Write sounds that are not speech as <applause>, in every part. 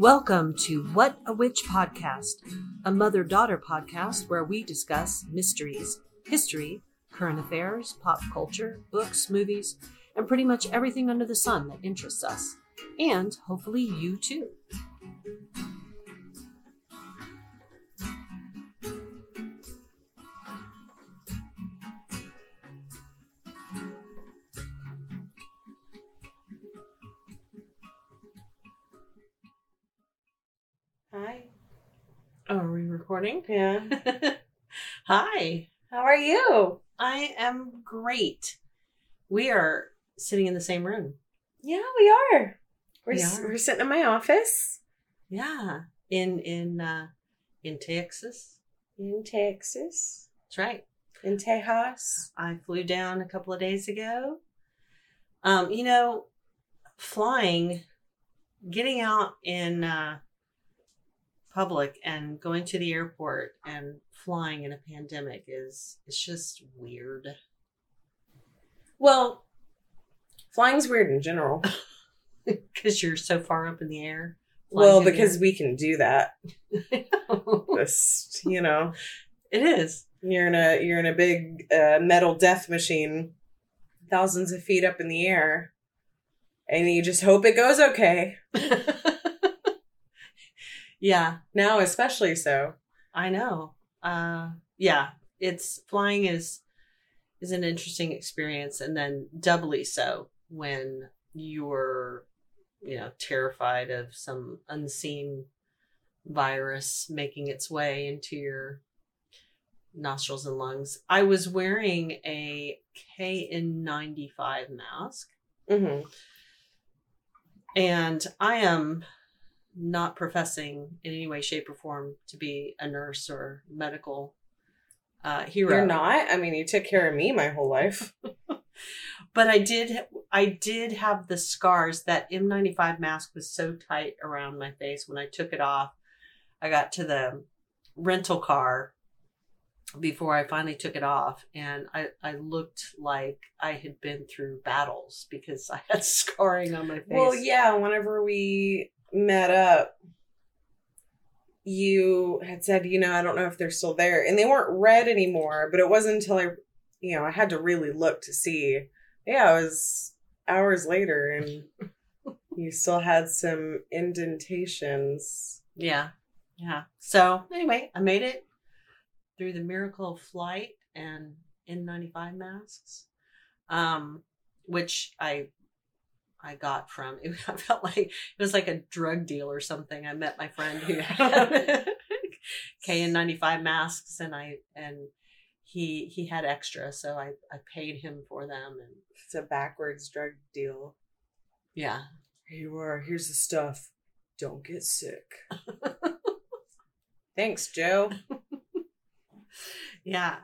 Welcome to What a Witch podcast, a mother daughter podcast where we discuss mysteries, history, current affairs, pop culture, books, movies, and pretty much everything under the sun that interests us. And hopefully you too. Hi, How are you? I am great. We are sitting in the same room. Yeah, we are. We're, We are. we're sitting in my office Yeah, in in uh, in Texas. in Texas, That's right. in Tejas. I flew down a couple of days ago. Um, you know, flying, getting out in uh, public and going to the airport and flying in a pandemic is it's just weird. Well, flying's weird in general. <laughs> because you're so far up in the air. well, because we can do that. <laughs> Just you know, it is. you're in a you're in a big uh, metal death machine, thousands of feet up in the air, and you just hope it goes okay. <laughs> yeah, Now, especially so. I know. Uh, yeah, it's flying is is an interesting experience, and then doubly so when you're, you know, terrified of some unseen virus making its way into your nostrils and lungs. I was wearing a KN95 mask, hmm and I am not professing in any way, shape, or form to be a nurse or medical uh, hero. You're not. I mean, you took care of me my whole life. <laughs> but I did. I did have the scars. That N95 mask was so tight around my face. When I took it off, I got to the rental car before I finally took it off, and I I looked like I had been through battles because I had <laughs> scarring on my face. Well, yeah, whenever we met up, you had said, you know, I don't know if they're still there. And they weren't red anymore, but it wasn't until I, you know, I had to really look to see. Yeah, it was hours later and <laughs> you still had some indentations. Yeah. Yeah. So anyway, I made it through the miracle of flight and N95 masks. Um, which I I got from it <laughs> I felt like it was like a drug deal or something. I met my friend who had <laughs> <laughs> KN95 masks and I and he he had extra, so I, I paid him for them and It's a backwards drug deal. yeah. Here you are. Here's the stuff. Don't get sick. Thanks, Joe. Yeah.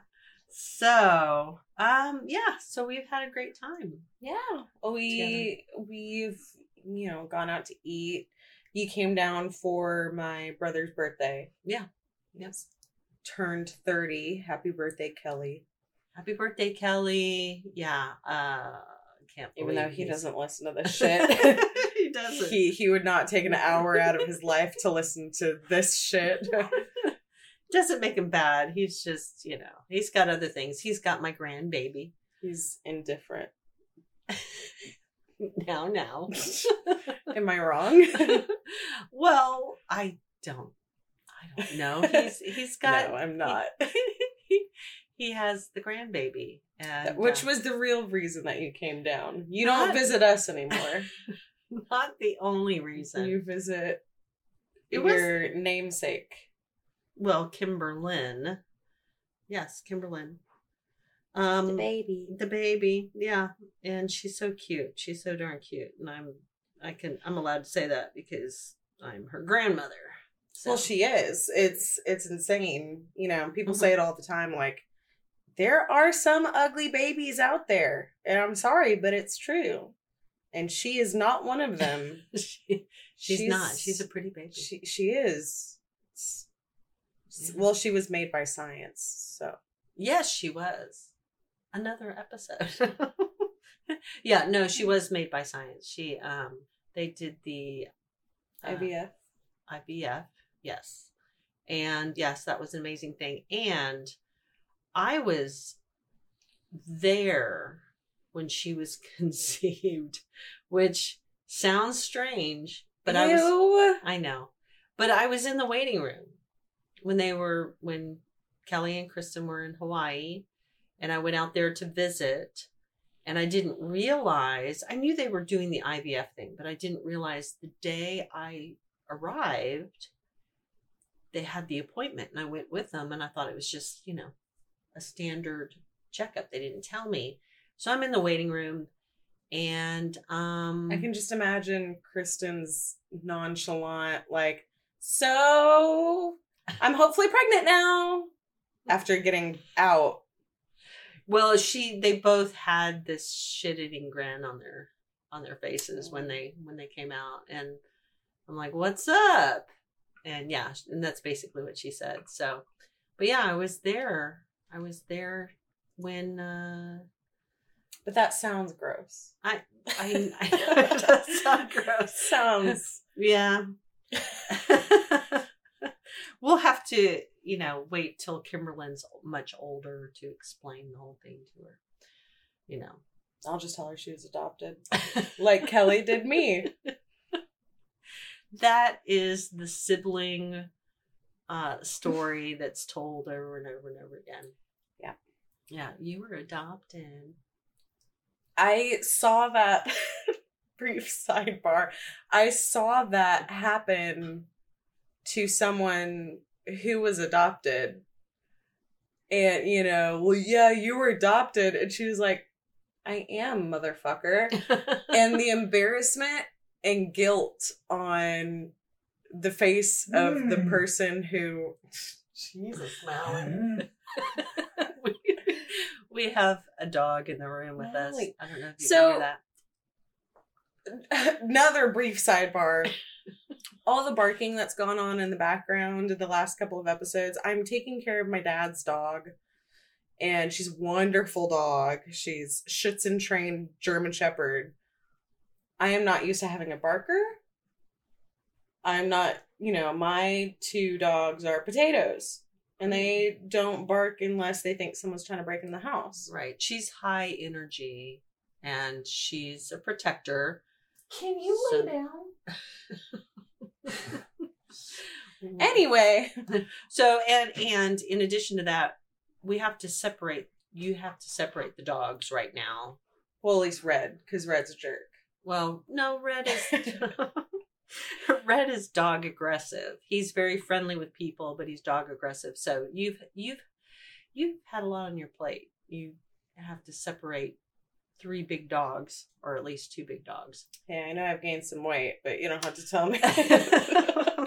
So, um, yeah, so we've had a great time. Yeah. We we've you know gone out to eat. You came down for my brother's birthday. Yeah. Yes. Turned 30. Happy birthday, Kelly. Happy birthday, Kelly. Yeah. Uh can't Even though he doesn't listen to this <laughs> shit. he doesn't. he he would not take an hour out of his life to listen to this shit. <laughs> doesn't make him bad. He's just, you know, he's got other things. He's got my grandbaby. He's indifferent. <laughs> Now, now. <laughs> Am I wrong? <laughs> well, I don't. I don't know. He's he's got. no, I'm not. He, he has the grandbaby, and Which uh, was the real reason that you came down. You don't visit us anymore. not the only reason. you visit It was- your namesake. Well, Kimberlyn. Yes, Kimberlyn. Um, the baby. the baby, yeah, and she's so cute. She's so darn cute, and I'm, I can, I'm allowed to say that because I'm her grandmother. So. Well, she is. It's it's insane. You know, people Mhm. say it all the time. Like, there are some ugly babies out there, and I'm sorry, but it's true. And she is not one of them. <laughs> she, she's, not. She's a pretty baby. She she is. It's- Yeah. Well, she was made by science, so Yes, she was. Another episode. <laughs> yeah, no, she was made by science. She um they did the uh, IVF. IVF. Yes. And yes, that was an amazing thing. And I was there when she was <laughs> conceived, which sounds strange, but I was I know. But I was in the waiting room when they were when Kelly and Kristen were in Hawaii and I went out there to visit and I didn't realize I knew they were doing the IVF thing, but I didn't realize the day I arrived they had the appointment and I went with them and I thought it was just, you know, a standard checkup. They didn't tell me. So I'm in the waiting room and um I can just imagine Kristen's nonchalant, like, so I'm hopefully pregnant now after getting out. Well, she they both had this shit eating grin on their on their faces when they when they came out and I'm like, "What's up?" And yeah, and that's basically what she said. So, but yeah, I was there. I was there when uh But that sounds gross. I I, I <laughs> it does sound gross. Sounds. Yeah. <laughs> we'll have to, you know, wait till Kimberly's much older to explain the whole thing to her. You know. I'll just tell her she was adopted, <laughs> like Kelly did me. that is the sibling uh story that's told over and over and over again. Yeah. Yeah, you were adopted. I saw that <laughs> brief sidebar. I saw that happen to someone who was adopted. And, you know, well, yeah, you were adopted. And she was like, I am, motherfucker. <laughs> and the embarrassment and guilt on the face of the Mm. person who. Jesus, Mallory. <laughs> we, we have a dog in the room with us. I don't know if you So- can that. <laughs> another brief sidebar. All the barking that's gone on in the background in the last couple of episodes, I'm taking care of my dad's dog. And she's a wonderful dog. She's Schutzhund trained German Shepherd. I am not used to having a barker. I'm not, you know, my two dogs are potatoes. And they don't bark unless they think someone's trying to break in the house. Right. She's high energy and she's a protector. Can you So- lay down? <laughs> <laughs> Anyway, <laughs> So and and in addition to that, we have to separate you have to separate the dogs right now. well, at least Red, because Red's a jerk. Well, no, Red is <laughs> Red is dog aggressive. He's very friendly with people, but he's dog aggressive. So you've you've you've had a lot on your plate. You have to separate three big dogs, or at least two big dogs. Yeah, I know I've gained some weight, but you don't have to tell me. <laughs>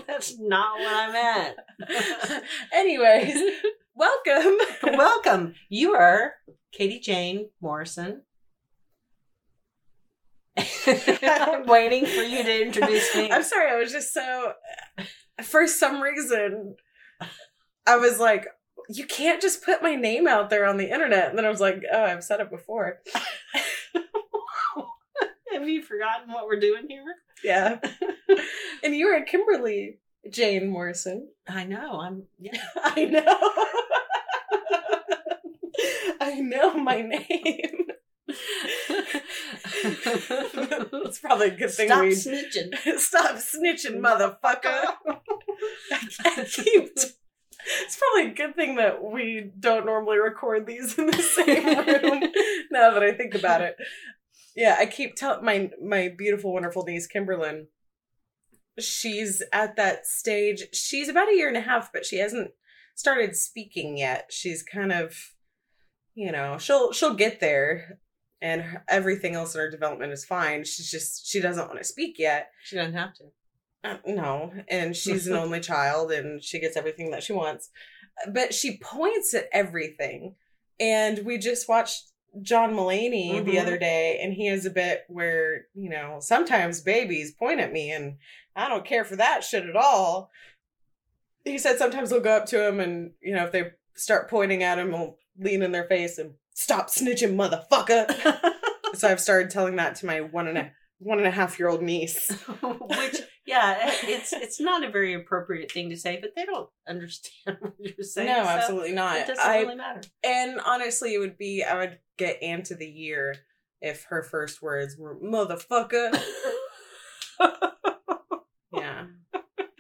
That's not what I meant. <laughs> Anyways, welcome. <laughs> Welcome. You are Katie Jane Morrison. I'm waiting for you to introduce me. I'm sorry, I was just so. For some reason, I was like, you can't just put my name out there on the internet. And then I was like, oh, I've said it before. <laughs> Have you forgotten what we're doing here? Yeah. <laughs> and you are Kimberly Jane Morrison. I know. I'm yeah. <laughs> I know. I know my name. it's probably a good thing to Stop we snitching. stop snitching, motherfucker. I keep. <laughs> It's probably a good thing that we don't normally record these in the same room. <laughs> now that I think about it, yeah, I keep telling my my beautiful, wonderful niece Kimberlyn. She's at that stage. She's about a year and a half, but she hasn't started speaking yet. She's kind of, you know, she'll she'll get there, and her- everything else in her development is fine. She's just she doesn't want to speak yet. She doesn't have to. Uh, no, and she's an <laughs> only child and she gets everything that she wants. But she points at everything. And we just watched John Mulaney the Mhm. other day, and he has a bit where, you know, sometimes babies point at me, and I don't care for that shit at all. He said sometimes they'll go up to him, and, you know, if they start pointing at him, he'll lean in their face and stop snitching, motherfucker. <laughs> so I've started telling that to my one and a one and a half year old niece. <laughs> Which, yeah, it's it's not a very appropriate thing to say, but they don't understand what you're saying. no, so absolutely not. It doesn't I really matter. and honestly, it would be I would get Aunt of the Year if her first words were "motherfucker." <laughs> yeah,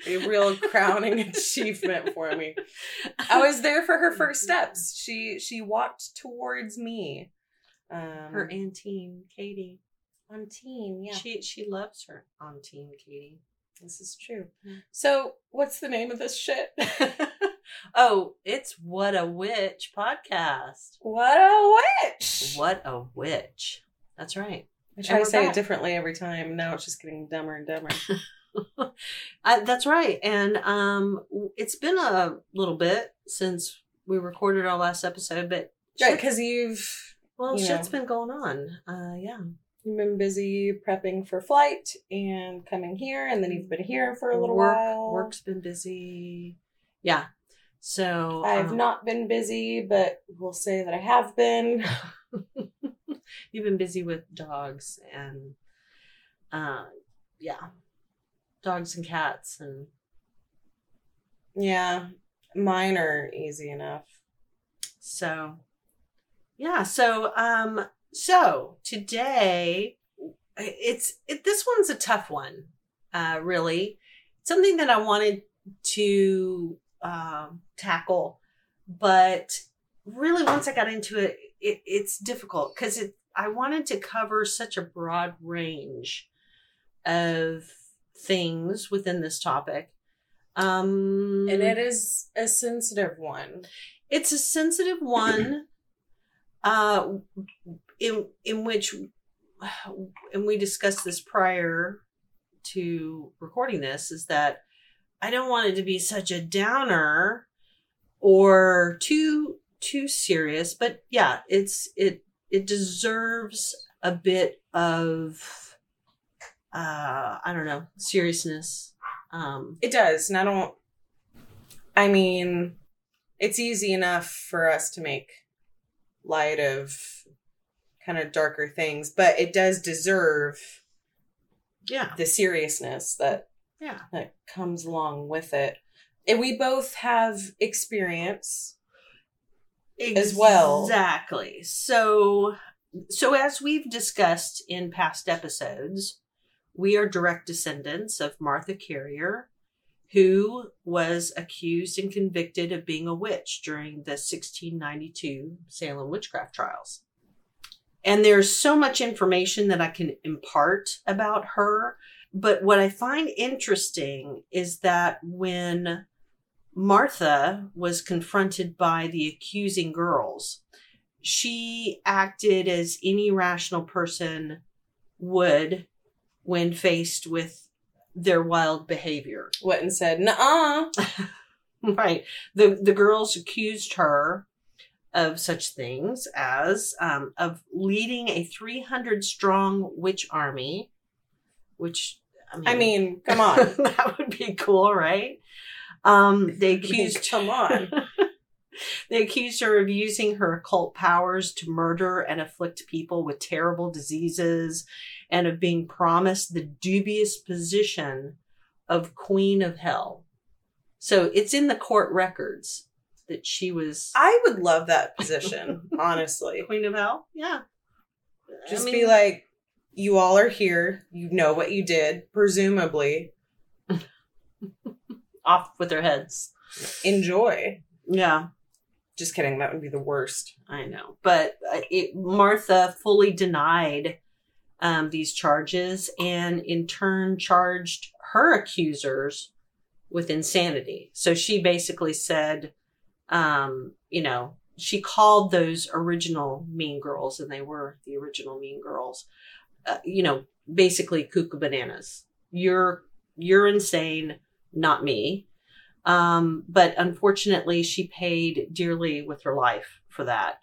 a real crowning <laughs> achievement for me. I was there for her first steps. She she walked towards me. Um, her auntie Katie. On teen, yeah. She she loves her auntie Katie. This is true. Mm. So, what's the name of this shit? <laughs> oh, it's What a Witch podcast. what a witch! What a witch. That's right. I try to say back. it differently every time. Now it's just getting dumber and dumber. <laughs> Uh, that's right. And um it's been a little bit since we recorded our last episode, but Right, because you've well, you shit's know. been going on. Uh yeah. You've been busy prepping for flight and coming here, and then you've been here for a little Work, while. Work's been busy. Yeah. So I've um, not been busy, but we'll say that I have been. <laughs> You've been busy with dogs and, uh, yeah, dogs and cats and Yeah, mine are easy enough. so, yeah. So, um, so today it's it, this one's a tough one, uh, really. Something that I wanted to um, tackle, but really once I got into it, it it's difficult because it I wanted to cover such a broad range of things within this topic. Um, And it is a sensitive one. it's a sensitive one uh in in which and we discussed this prior to recording this is that i don't want it to be such a downer or too too serious but yeah it's it it deserves a bit of uh i don't know seriousness um It does, and I don't. I mean, it's easy enough for us to make light of kind of darker things, but it does deserve yeah the seriousness that yeah that comes along with it. And we both have experience. As well. Exactly. So so as we've discussed in past episodes, we are direct descendants of Martha Carrier, who was accused and convicted of being a witch during the 1692 Salem witchcraft trials. And there's so much information that I can impart about her. But what I find interesting is that when Martha was confronted by the accusing girls, she acted as any rational person would when faced with their wild behavior. Went and said, "Nuh-uh." <laughs> Right. The the girls accused her of such things as um, of leading a 300 strong witch army, which I mean, I mean, come on. <laughs> that would be cool, right? Um, they <laughs> accused come on. <laughs> they accused her of using her occult powers to murder and afflict people with terrible diseases and of being promised the dubious position of Queen of Hell. So it's in the court records that she was I would love that <laughs> position, honestly. Queen of Hell. Yeah. I Just mean, be like, you all are here. You know what you did, presumably. <laughs> off with their heads. Enjoy. Yeah. Just kidding. That would be the worst. I know, but uh, it, Martha fully denied um, these charges and in turn charged her accusers with insanity. So she basically said, um, you know, she called those original Mean Girls, and they were the original Mean Girls. Uh, you know, basically cuckoo bananas. You're you're insane, not me. Um, but unfortunately, she paid dearly with her life for that.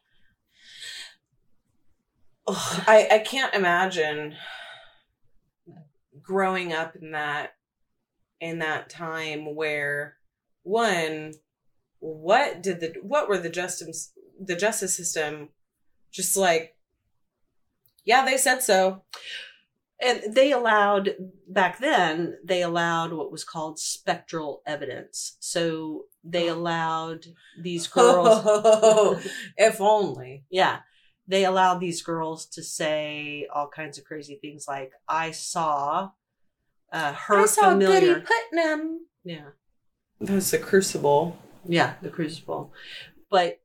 I, I can't imagine growing up in that in that time where one what did the what were the justice the justice system just like yeah they said so and they allowed back then they allowed what was called spectral evidence so they allowed these <laughs> girls if only. yeah they allowed these girls to say all kinds of crazy things like i saw uh, her I saw familiar Goody Putnam. yeah That was the Crucible. Yeah the crucible but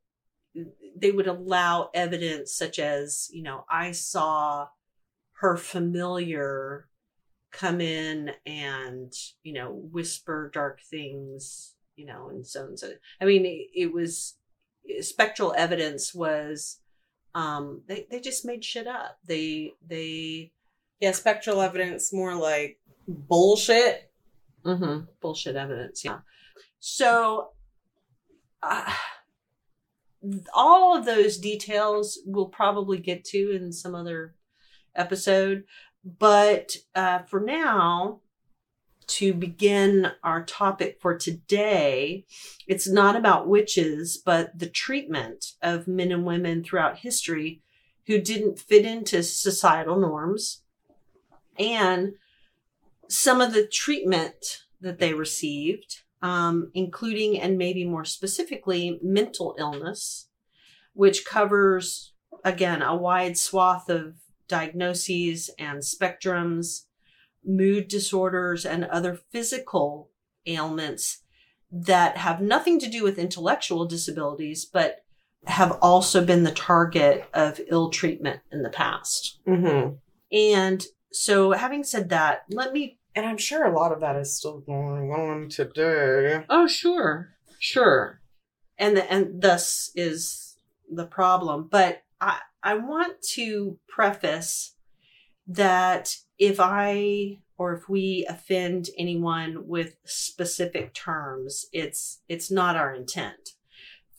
they would allow evidence such as you know i saw her familiar come in and you know whisper dark things you know and so and so i mean it, it was spectral evidence was um they they just made shit up they they Yeah, spectral evidence, more like bullshit. Mm-hmm. Bullshit evidence. Yeah. So, uh, all of those details we'll probably get to in some other episode. But uh, for now, to begin our topic for today, it's not about witches, but the treatment of men and women throughout history who didn't fit into societal norms and some of the treatment that they received, um, including and maybe more specifically mental illness, which covers, again, a wide swath of diagnoses and spectrums, mood disorders, and other physical ailments that have nothing to do with intellectual disabilities, but have also been the target of ill treatment in the past. Mm-hmm. And so, having said that, let me And I'm sure a lot of that is still going on today. Oh, sure, sure, and the, and thus is the problem. But I I want to preface that if I or if we offend anyone with specific terms, it's it's not our intent.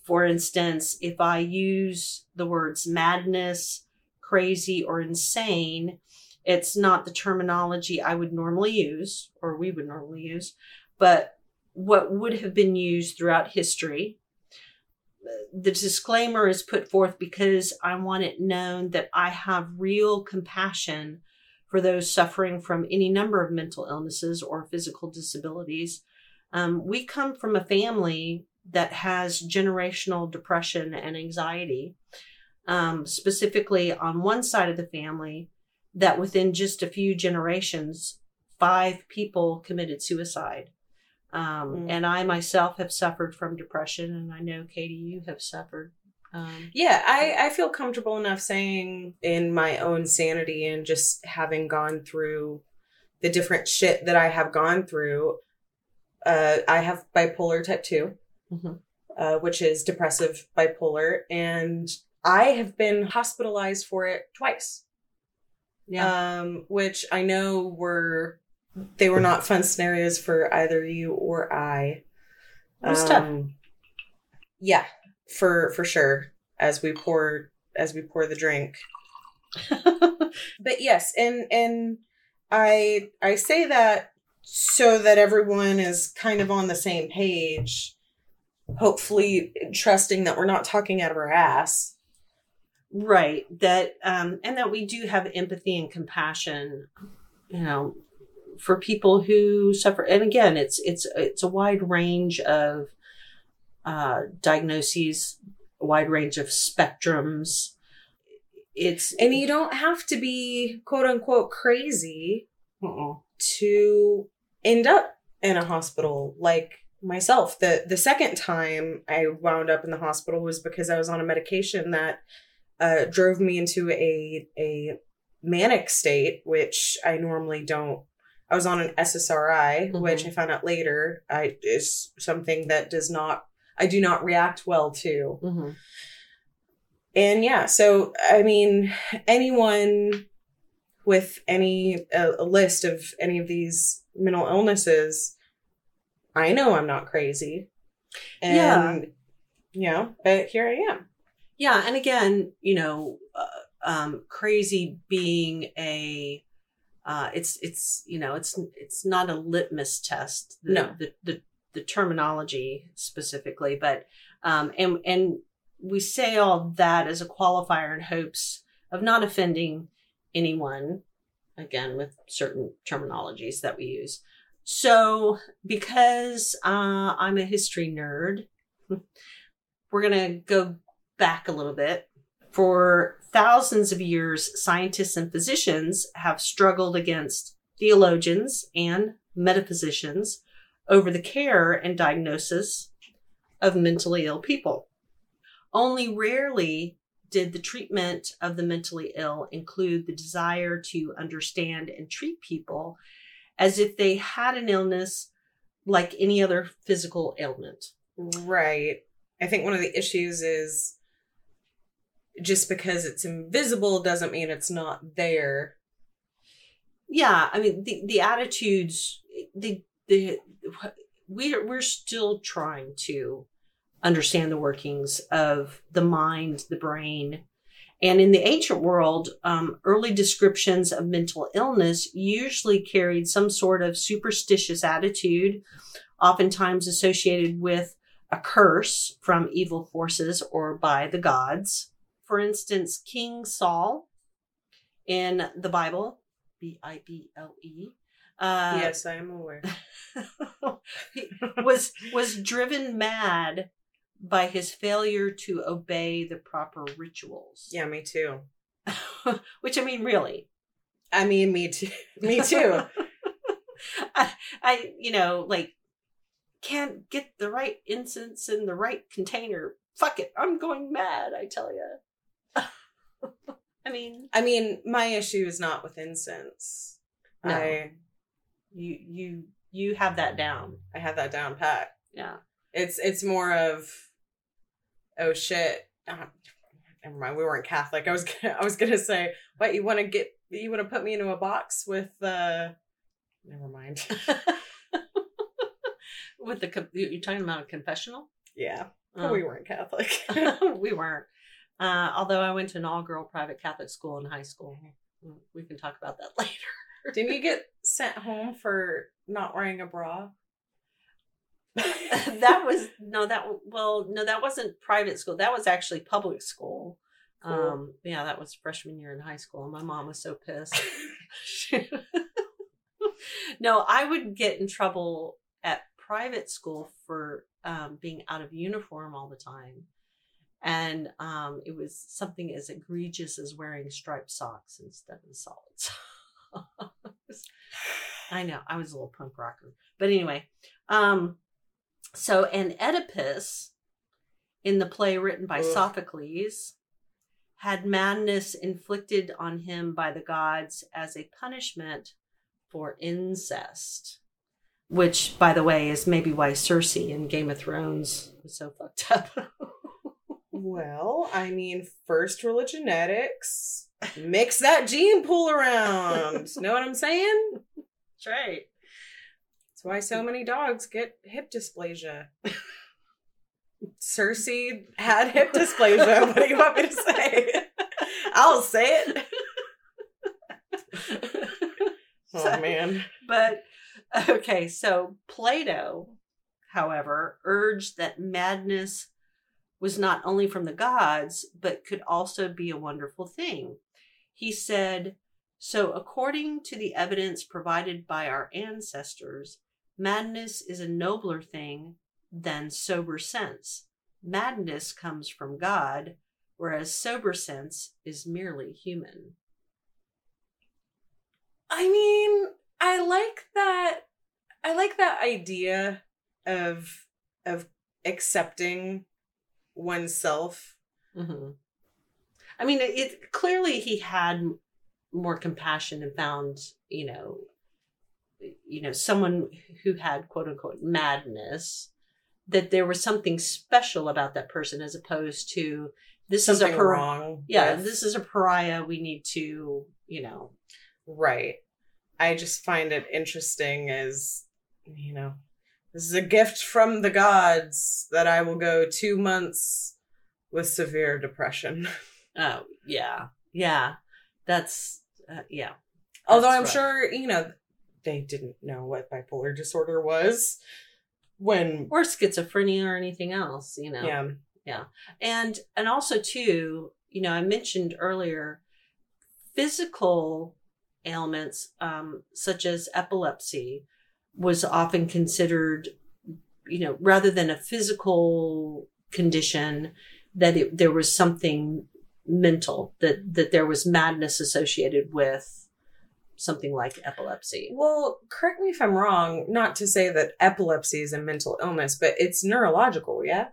For instance, if I use the words madness, crazy, or insane, it's not the terminology I would normally use or we would normally use, but what would have been used throughout history. The disclaimer is put forth because I want it known that I have real compassion for those suffering from any number of mental illnesses or physical disabilities. Um, we come from a family that has generational depression and anxiety. Um, specifically, on one side of the family, that within just a few generations, five people committed suicide. Um, Mm. And I myself have suffered from depression, and I know Katie, you have suffered. Um, Yeah, I, I feel comfortable enough saying in my own sanity and just having gone through the different shit that I have gone through. Uh, I have bipolar type 2, Mhm. uh, which is depressive bipolar, and I have been hospitalized for it twice. Yeah. um, which I know were they were not fun scenarios for either you or I. It was tough. Um, Yeah, for for sure. As we pour as we pour the drink, <laughs> but yes, and and I I say that so that everyone is kind of on the same page. Hopefully, trusting that we're not talking out of our ass. Right. That, um, and that we do have empathy and compassion, you know, for people who suffer. And again, it's, it's, it's a wide range of, uh, diagnoses, a wide range of spectrums. It's, And you don't have to be quote unquote crazy Uh-uh. to end up in a hospital like myself. The the second time I wound up in the hospital was because I was on a medication that uh, drove me into a a manic state, which I normally don't. I was on an SSRI, Mhm. which I found out later I is something that does not I do not react well to. Mhm. And yeah, so I mean, anyone with any a, a list of any of these mental illnesses, I know I'm not crazy. And Yeah. you know, but here I am. Yeah, and again, you know, uh, um, crazy being a, uh, it's it's you know it's it's not a litmus test. The, No. the the the terminology specifically, but um, and and we say all that as a qualifier in hopes of not offending anyone. again with certain terminologies that we use. So, because uh, I'm a history nerd, <laughs> we're going to go back a little bit. For thousands of years, scientists and physicians have struggled against theologians and metaphysicians over the care and diagnosis of mentally ill people. Only rarely did the treatment of the mentally ill include the desire to understand and treat people as if they had an illness like any other physical ailment. Right. I think one of the issues is just because it's invisible doesn't mean it's not there. Yeah, I mean the the attitudes the the we're we're still trying to understand the workings of the mind, the brain. And in the ancient world, um, early descriptions of mental illness usually carried some sort of superstitious attitude, oftentimes associated with a curse from evil forces or by the gods. For instance, King Saul in the Bible, B I B L E. Uh, yes, I am aware. <laughs> was was driven mad by his failure to obey the proper rituals. Yeah, me too. <laughs> Which I mean, really. I mean, me too. <laughs> Me too. I, I, you know, like, can't get the right incense in the right container. Fuck it, I'm going mad. I tell you. I mean, I mean, my issue is not with incense. No. I you you you have that down. I have that down pat. Yeah. It's it's more of oh shit. Uh, never mind. We weren't Catholic. I was gonna, I was gonna say, what you want to get? You want to put me into a box with? uh Never mind. <laughs> With the you're talking about a confessional. yeah, Oh. we weren't Catholic. <laughs> we weren't. Uh, although I went to an all girl private Catholic school in high school. We can talk about that <laughs> later. Didn't you get sent home for not wearing a bra? <laughs> that was no that well no that wasn't private school that was actually public school Cool. um yeah that was freshman year in high school and my mom was so pissed <laughs> no i would get in trouble at private school for um, being out of uniform all the time and um, it was something as egregious as wearing striped socks instead of solids <laughs> i know i was a little punk rocker but anyway um so, an Oedipus in the play written by Ugh. Sophocles had madness inflicted on him by the gods as a punishment for incest. Which, by the way, is maybe why Cersei in Game of Thrones was so fucked up. <laughs> Well, I mean, first rule of genetics: mix that gene pool around. <laughs> know what I'm saying? That's right. That's why so many dogs get hip dysplasia. Cersei had hip dysplasia. What do you want me to say? I'll say it. <laughs> Oh man. But okay, so Plato, however, urged that madness was not only from the gods, but could also be a wonderful thing. He said, So, according to the evidence provided by our ancestors, madness is a nobler thing than sober sense. Madness comes from God, whereas sober sense is merely human. I mean, I like that I like that idea of of accepting oneself. hmm I mean, it, it clearly he had more compassion and found, you know, you know, someone who had quote unquote madness. That there was something special about that person, as opposed to this Something is a wrong. Yeah, with- this is a pariah. We need to, you know, Right. I just find it interesting as, you know, this is a gift from the gods that I will go two months with severe depression. <laughs> oh yeah, yeah, that's uh, yeah. Although I'm right. sure, you know, they didn't know what bipolar disorder was when, or schizophrenia or anything else, you know. Yeah. Yeah. and and also too you know i mentioned earlier physical ailments, um, such as epilepsy, was often considered, you know, rather than a physical condition, that it, there was something mental that that there was madness associated with something like epilepsy. Well, correct me if I'm wrong, not to say that epilepsy is a mental illness, but it's neurological, yeah?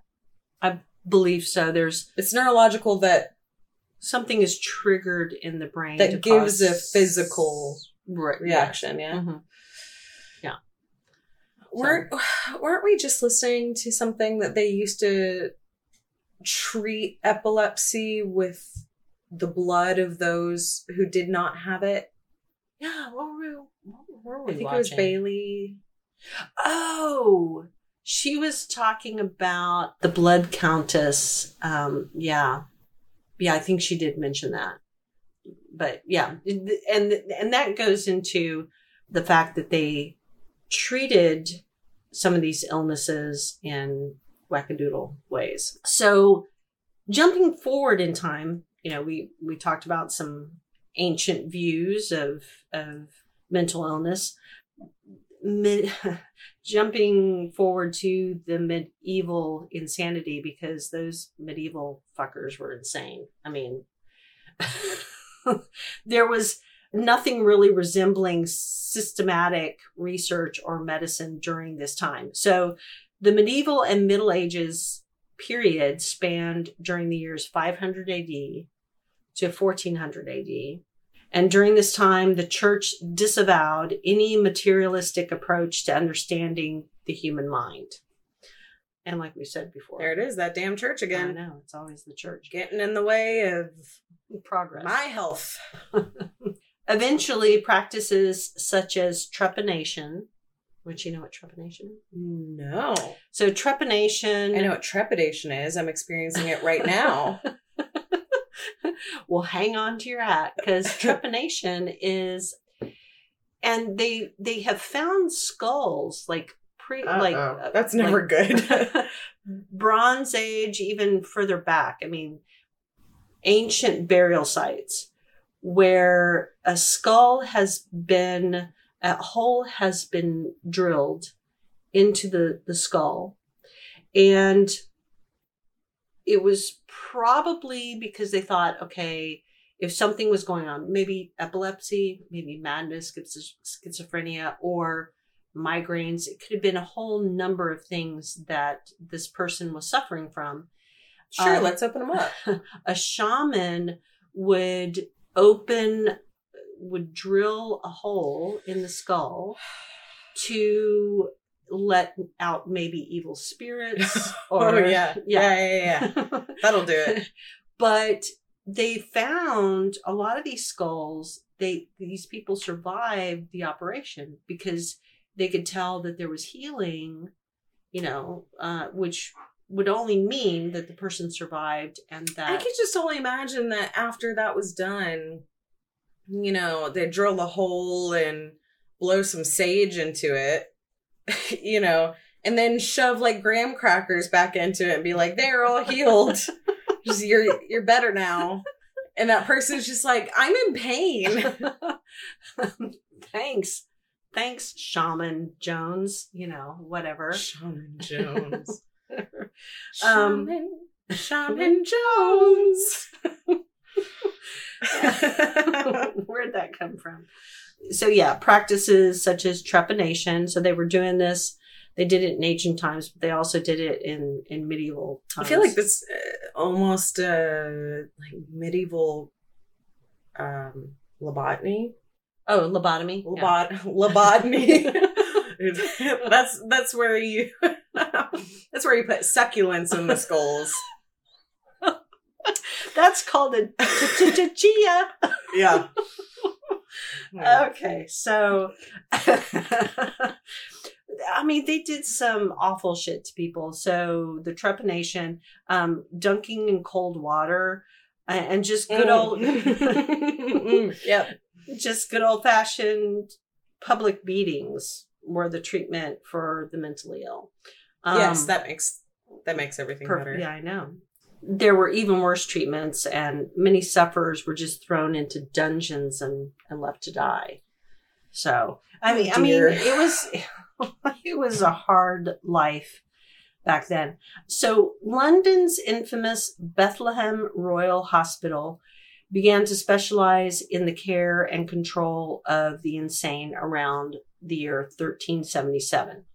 I believe so. There's It's neurological that something is triggered in the brain that gives a physical reaction, yeah. Mhm. Weren't <sighs> weren't we just listening to something that they used to treat epilepsy with the blood of those who did not have it? Yeah, what were we, what were we I think it was? Bailey. Oh, she was talking about the blood countess. Um, yeah, yeah, I think she did mention that. But yeah, and and that goes into the fact that they treated some of these illnesses in wackadoodle ways. So, jumping forward in time, you know, we we talked about some ancient views of of mental illness. Mid, <laughs> jumping forward to the medieval insanity because those medieval fuckers were insane. I mean, <laughs> there was nothing really resembling systematic research or medicine during this time. So the medieval and Middle Ages period spanned during the years 500 AD to 1400 AD. And during this time, the church disavowed any materialistic approach to understanding the human mind. And like we said before, There it is, that damn church again. I know it's always the church. Getting in the way of Progress. my health. <laughs> Eventually, practices such as trepanation, which you know what trepanation is? No. So trepanation. I know what trepidation is. I'm experiencing it right now. <laughs> well, hang on to your hat because <laughs> trepanation is, and they they have found skulls like pre like Uh-oh. uh, That's never like- good. <laughs> Bronze Age, even further back. I mean, ancient burial sites where a skull has been a hole has been drilled into the the skull and it was probably because they thought okay if something was going on maybe epilepsy maybe madness schizophrenia or migraines it could have been a whole number of things that this person was suffering from sure, Um, let's open them up. <laughs> a shaman would open would drill a hole in the skull to let out maybe evil spirits <laughs> or oh yeah. yeah Yeah, yeah, yeah. <laughs> That'll do it. but they found a lot of these skulls they these people survived the operation because they could tell that there was healing you know uh, which would only mean that the person survived and that I could just only imagine that after that was done, you know, they drill the hole and blow some sage into it, <laughs> you know, and then shove like graham crackers back into it and be like, they're all healed. <laughs> just you're you're better now. And that person's just like, I'm in pain. <laughs> thanks thanks shaman jones you know whatever Shaman Jones. Um, Shaman, Shaman <laughs> Jones. <laughs> where'd that come from so yeah practices such as trepanation so they were doing this they did it in ancient times but they also did it in in medieval times. I feel like this uh, almost uh like medieval um lobotomy. oh lobotomy yeah. Lobot <laughs> lobotomy. that's that's where you <laughs> that's where you put succulents in the skulls. <laughs> that's called a chia Yeah. <laughs> okay, so I mean, they did some awful shit to people. So the trepanation, um, dunking in cold water, and just good old, Mm, yep. just good old fashioned public beatings were the treatment for the mentally ill. Um, yes, that makes that makes everything per- better. Yeah, I know. there were even worse treatments, and many sufferers were just thrown into dungeons and, and left to die. So, I Oh, mean, I mean, it was <laughs> it was a hard life back then. So, London's infamous Bethlehem Royal Hospital began to specialize in the care and control of the insane around the year 1377.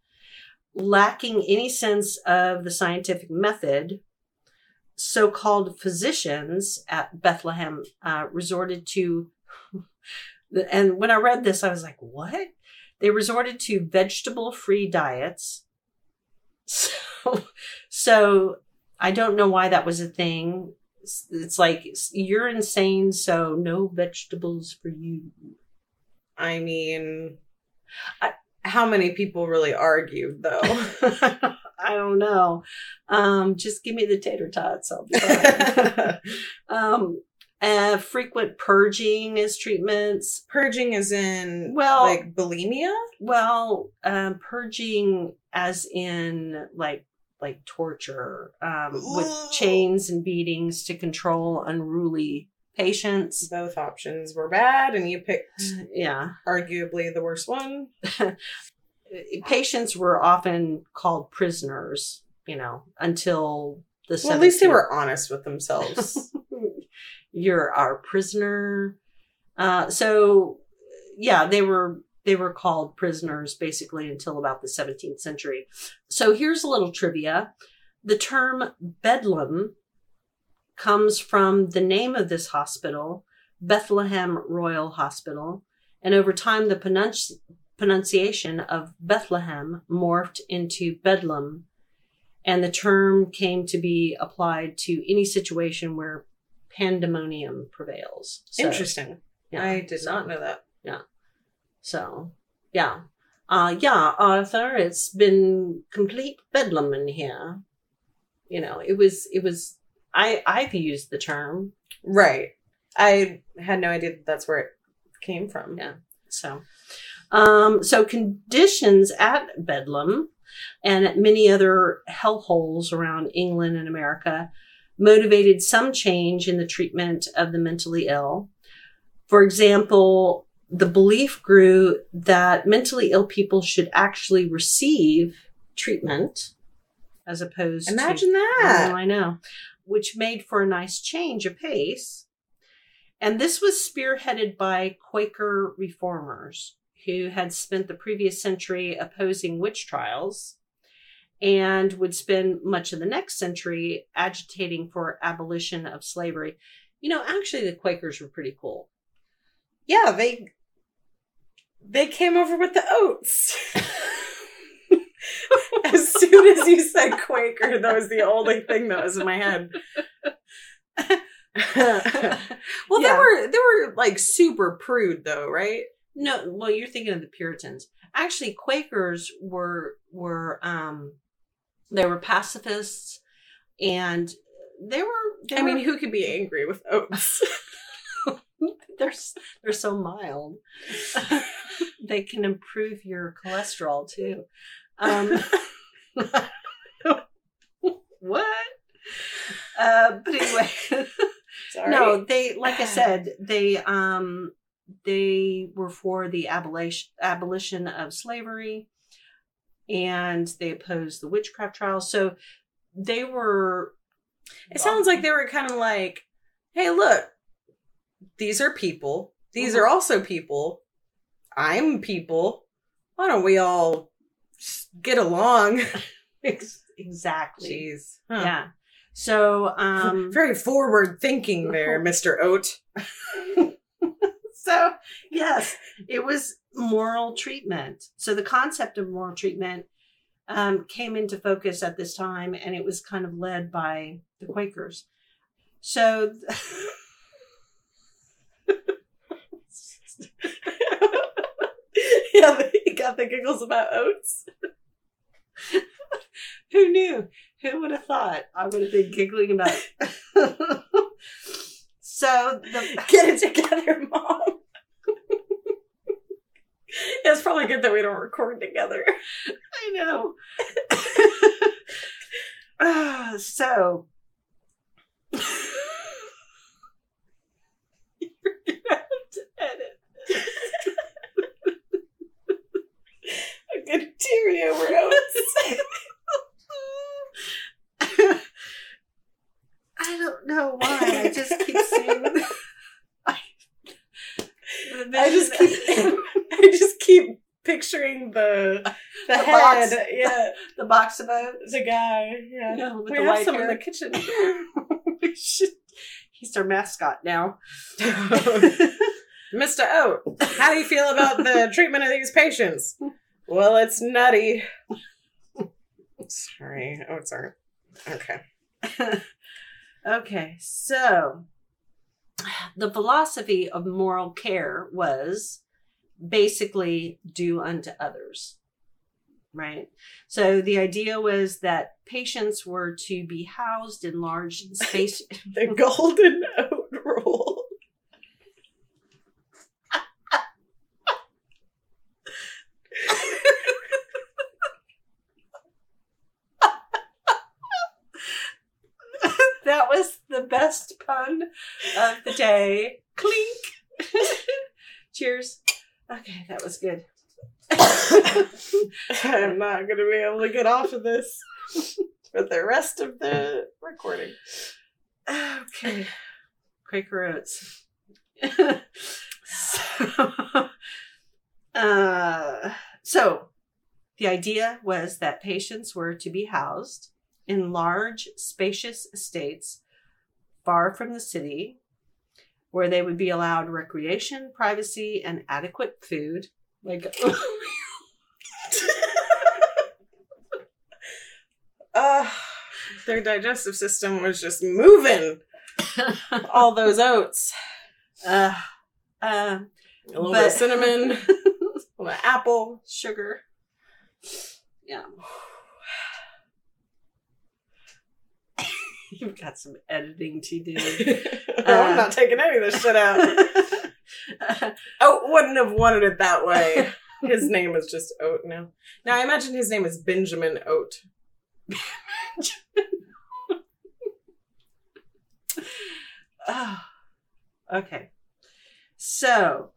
Lacking any sense of the scientific method, so called physicians at Bethlehem uh, resorted to, <laughs> and when I read this, I was like, what? They resorted to vegetable free diets. So, so I don't know why that was a thing. It's- It's like you're insane, so no vegetables for you. I mean, I- how many people really argued though? <laughs> I don't know. Um, just give me the tater tots. I'll be fine. <laughs> um, uh, frequent purging as treatments. Purging is in Well- like bulimia. Well, um, purging as in like like torture um, with chains and beatings to control unruly patients. Both options were bad, and you picked Yeah, arguably the worst one. <laughs> patients were often called prisoners. You know, until the Well, at least they were honest with themselves. <laughs> you're our prisoner. Uh, so yeah, they were they were called prisoners basically until about the 17th century. So here's a little trivia. The term bedlam comes from the name of this hospital, Bethlehem Royal Hospital, and over time the pronunci- pronunciation of Bethlehem morphed into Bedlam, and the term came to be applied to any situation where pandemonium prevails. So, Interesting. yeah. I did not know that. Yeah. So, yeah. Uh, yeah, Arthur, it's been complete bedlam in here. You know, it was, it was, I, I've used the term. Right. I had no idea that that's where it came from. Yeah. So, um, so conditions at Bedlam and at many other hellholes around England and America motivated some change in the treatment of the mentally ill. For example, the belief grew that mentally ill people should actually receive treatment as opposed to Imagine I that. know, I know. Which made for a nice change of pace. And this was spearheaded by Quaker reformers who had spent the previous century opposing witch trials and would spend much of the next century agitating for abolition of slavery. You know, actually, the Quakers were pretty cool. Yeah, they they came over with the oats. <laughs> as soon as you said Quaker, that was the only thing that was in my head. <laughs> well, they were they were like super prude though, right? No, well, you're thinking of the Puritans. Actually, Quakers were were um they were pacifists, and they were. They I mean, who could be angry with oats? <laughs> they're they're so mild. <laughs> they can improve your cholesterol too. Um, <laughs> what? Uh, but anyway. <laughs> Sorry. No, they like I said, they um they were for the abolition abolition of slavery and they opposed the witchcraft trials. So they were It sounds like they were kind of like, hey, look, these are people. These Mhm. are also people. I'm people. Why don't we all get along? <laughs> Ex- exactly. Jeez. Huh. Yeah. So um <laughs> Very forward thinking <laughs> there, Mr. Oat. <laughs> so yes, it was moral treatment. So the concept of moral treatment um, came into focus at this time, and it was kind of led by the Quakers. So. yeah, you got the giggles about oats. <laughs> Who knew? Who would have thought I would have been giggling about? <laughs> so the <laughs> Get it together, Mom. it's probably good that we don't record together. I know. Ah, <sighs> so Cheerio oats. <laughs> <laughs> I don't know why. I just keep seeing. I, <laughs> I just keep I just keep picturing the the, The head. box. Yeah. the box of oats. The guy. Yeah. With we the have white some in hair. the kitchen. We should- He's our mascot now. Mr. Oat, how do you feel about the treatment of these patients? Well, it's nutty. Sorry. Oh, it's sorry. Okay. <laughs> okay, so the philosophy of moral care was basically do unto others. Right? So the idea was that patients were to be housed in large <laughs> space. The golden oat rule. that was the best pun of the day. Clink. <laughs> Cheers. Okay, that was good. <laughs> I'm not going to be able to get off of this for the rest of the recording. Okay. Quaker Oats. <laughs> so, uh, so, the idea was that patients were to be housed in large, spacious estates far from the city, where they would be allowed recreation, privacy, and adequate food. Like, <laughs> Uh, their digestive system was just moving <laughs> all those oats. uh, uh, A little But- bit of cinnamon, a little bit <laughs> apple. sugar. Yeah. <sighs> <laughs> You've got some editing to do. <laughs> I'm not uh, taking any of this shit out. <laughs> Oat oh, wouldn't have wanted it that way. His name is just Oat now. Now I imagine his name is Benjamin Oat. oh, okay. So,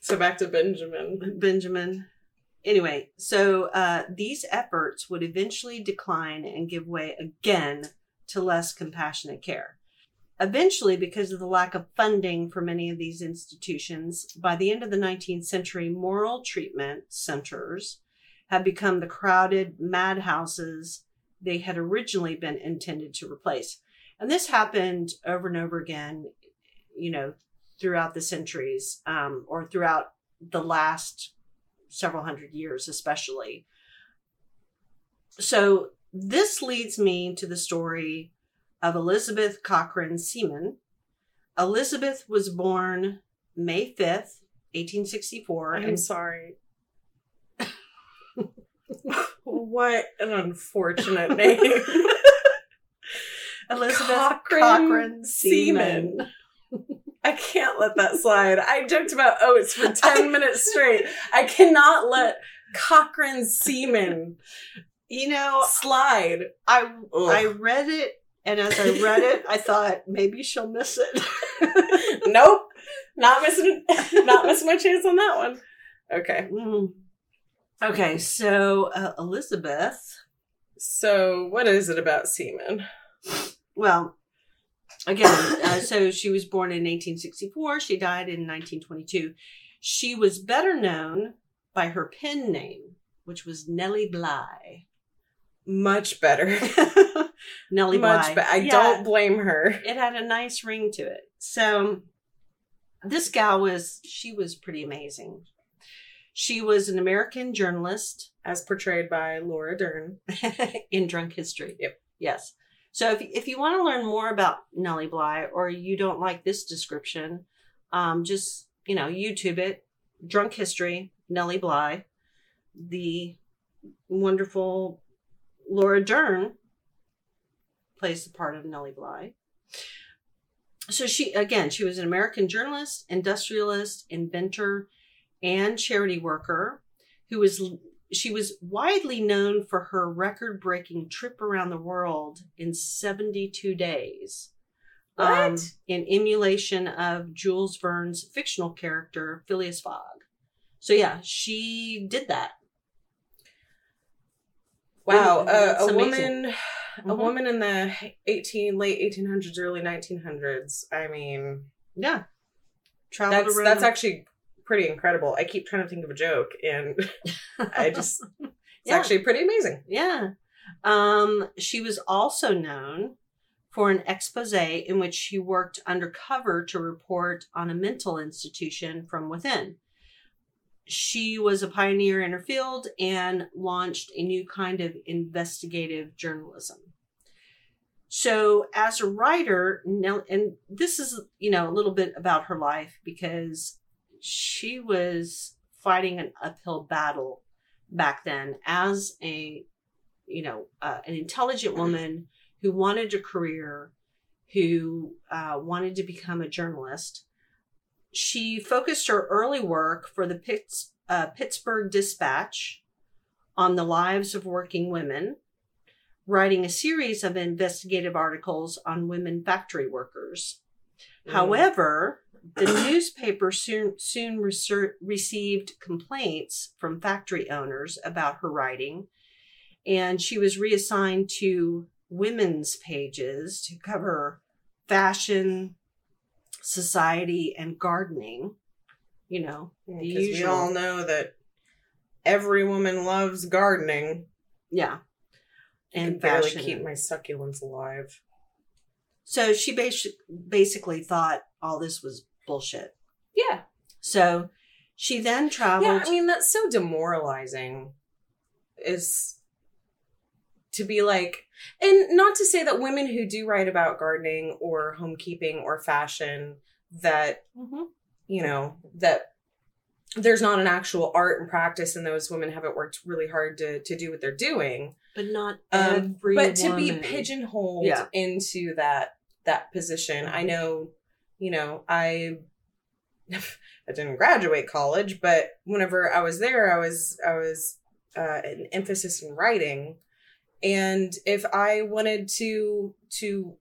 So back to Benjamin. Benjamin. Anyway, so uh, these efforts would eventually decline and give way again to less compassionate care. Eventually, because of the lack of funding for many of these institutions, by the end of the 19th century, moral treatment centers had become the crowded madhouses they had originally been intended to replace. And this happened over and over again, you know, throughout the centuries um, or throughout the last several hundred years, especially. So, this leads me to the story of Elizabeth Cochrane Seaman. Elizabeth was born May 5th, 1864. I'm and- sorry. <laughs> what an unfortunate <laughs> name. Elizabeth Cochrane Cochrane, Seaman. Seaman. I can't let that slide. I joked about oats for <laughs> 10 minutes straight. I cannot let Cochrane semen You know, slide. I Ugh. I read it, and as I read it, I thought maybe she'll miss it. <laughs> nope. Not missing not missing my chance on that one. Okay. Mm. Okay, so uh, Elizabeth. So what is it about semen? Well, again, uh, so she was born in 1864. She died in 1922. She was better known by her pen name, which was Nellie Bly. Much better. <laughs> Nellie Much Bly. better. I Yeah, don't blame her. It had a nice ring to it. So this gal was she was pretty amazing. She was an American journalist As portrayed by Laura Dern. <laughs> in drunk history. Yep. Yes. So if if you want to learn more about Nellie Bly or you don't like this description, um, just you know YouTube it. Drunk history, Nellie Bly, the wonderful Laura Dern plays the part of Nellie Bly. So she again, she was an American journalist, industrialist, inventor, and charity worker who was she was widely known for her record-breaking trip around the world in 72 days. um, in emulation of Jules Verne's fictional character Phileas Fogg. So yeah, she did that. Wow, uh, a amazing. woman, a Mhm. woman in the eighteen late eighteen hundreds, early nineteen hundreds. I mean, Yeah. Traveled that's around. that's actually pretty incredible. I keep trying to think of a joke, and <laughs> I just it's <laughs> Yeah. actually pretty amazing. Yeah. Um, she was also known for an expose in which she worked undercover to report on a mental institution from within. She was a pioneer in her field and launched a new kind of investigative journalism. So, as a writer, Nell, and this is, you know, a little bit about her life because she was fighting an uphill battle back then as a you know uh, an intelligent woman who wanted a career who uh, wanted to become a journalist. She focused her early work for the Pitts, uh, pittsburgh dispatch on the lives of working women writing a series of investigative articles on women factory workers. Mm. However, the newspaper soon soon reser- received complaints from factory owners about her writing, and she was reassigned to women's pages to cover fashion, society, and gardening. You know, because the we all know that every woman loves gardening. yeah, I and can barely fashion. keep my succulents alive. so she basi- basically thought all this was bullshit. Yeah, So she then traveled. yeah. I mean, that's so demoralizing. Is to be like, and not to say that women who do write about gardening or homekeeping or fashion that Mhm. you know that there's not an actual art and practice and those women haven't worked really hard to to do what they're doing but not um, every but to be pigeonholed Yeah. into that that position i know you know i <laughs> i didn't graduate college but whenever i was there i was i was uh, an emphasis in writing and if i wanted to to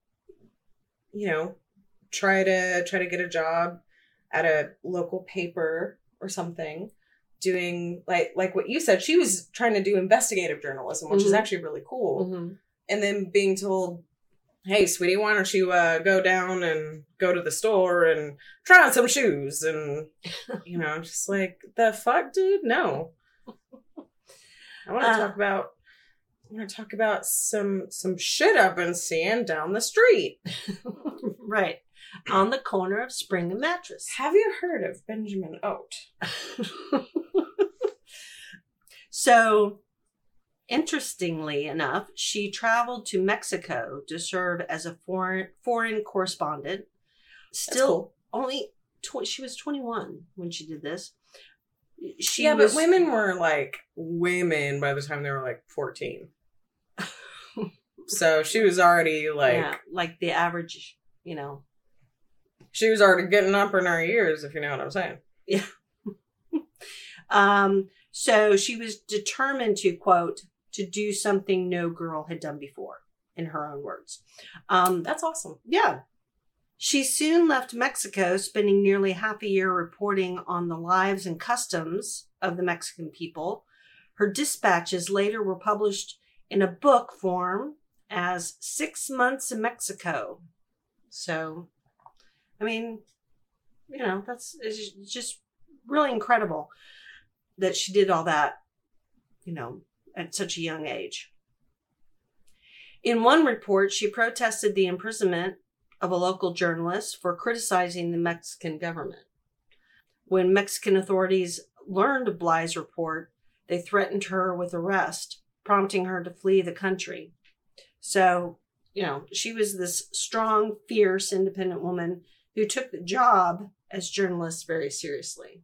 you know try to try to get a job at a local paper or something doing like like what you said she was trying to do investigative journalism which is Mhm. actually really cool Mhm. and then being told hey sweetie why don't you uh, go down and go to the store and try on some shoes and you know I'm just like the fuck dude no i want to Uh. talk about i want to talk about some some shit i've been seeing down the street <laughs> right. On the corner of Spring and Mattress. have you heard of benjamin oat <laughs> so, interestingly enough, she traveled to Mexico to serve as a foreign foreign correspondent. Still, cool. only tw- she was twenty one when she did this. She yeah was, but women were like women by the time they were like 14 <laughs> so she was already like yeah, like the average, you know, she was already getting up in her years if you know what i'm saying <laughs> Um, so she was determined to quote to do something no girl had done before, in her own words. Um, that's awesome yeah. She soon left Mexico, spending nearly half a year reporting on the lives and customs of the Mexican people. Her dispatches later were published in a book form as Six Months in Mexico. So, I mean, you know, that's just really incredible that she did all that, you know, at such a young age. In one report, she protested the imprisonment of a local journalist for criticizing the Mexican government. When Mexican authorities learned of Bly's report, they threatened her with arrest, prompting her to flee the country. So, you know, she was this strong, fierce, independent woman who took the job as journalist very seriously.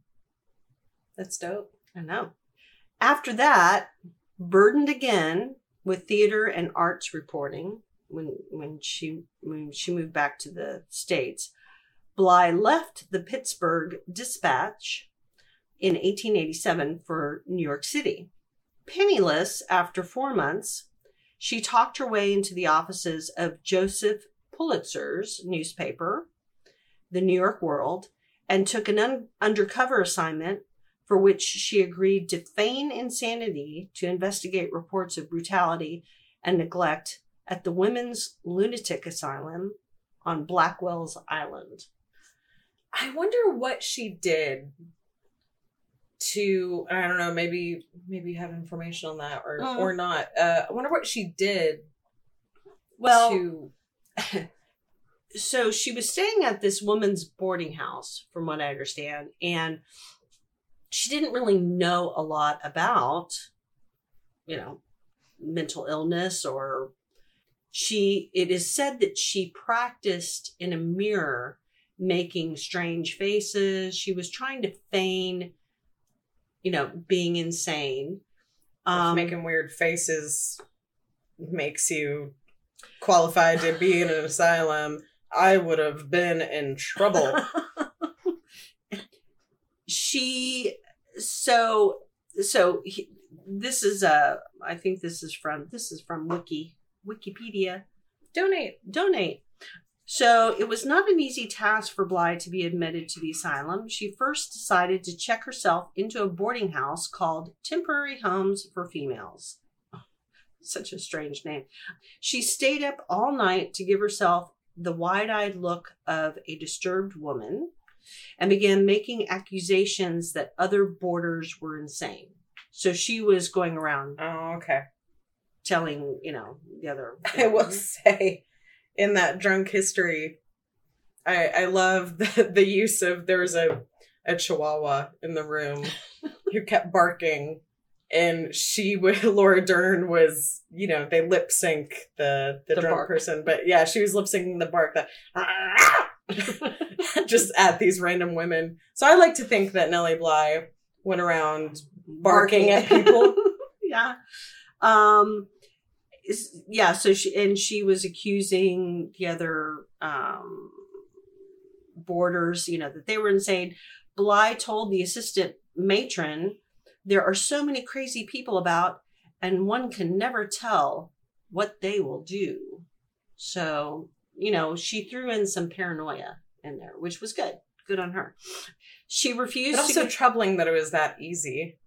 that's dope I know. After that, burdened again with theater and arts reporting when when she when she moved back to the states, Bly left the Pittsburgh Dispatch in 1887 for New York City. Penniless after 4 months, she talked her way into the offices of Joseph Pulitzer's newspaper, The New York World, and took an un- undercover assignment for which she agreed to feign insanity to investigate reports of brutality and neglect at the Women's Lunatic Asylum on Blackwell's Island. I wonder what she did to I don't know, maybe maybe you have information on that or Mm. or not. Uh I wonder what she did Well, to <laughs> so she was staying at this woman's boarding house, from what I understand, and she didn't really know a lot about, you know, mental illness or she it is said that she practiced in a mirror making strange faces she was trying to feign you know being insane um making weird faces makes you qualified to be in an <laughs> asylum. I would have been in trouble. <laughs> she so so he, this is uh i think this is from this is from wiki wikipedia. Donate. donate. So it was not an easy task for bly to be admitted to the asylum. She first decided to check herself into a boarding house called temporary homes for females. Such a strange name. She stayed up all night to give herself the wide-eyed look of a disturbed woman and began making accusations that other boarders were insane. So she was going around Oh, okay. telling, you know, the other. <laughs> I will say, in that drunk history, I I love the, the use of there was a a chihuahua in the room <laughs> who kept barking, and she would <laughs> Laura Dern was you know they lip sync the the, The drunk bark. person, but yeah, she was lip syncing the bark that <laughs> just at these random women. So I like to think that Nellie Bly went around barking at people. <laughs> yeah. Um yeah, so she and she was accusing the other um boarders, you know, that they were insane. Bly told the assistant matron, there are so many crazy people about and one can never tell what they will do. So, you know, she threw in some paranoia in there, which was good. Good on her. She refused It's to also troubling that it was that easy.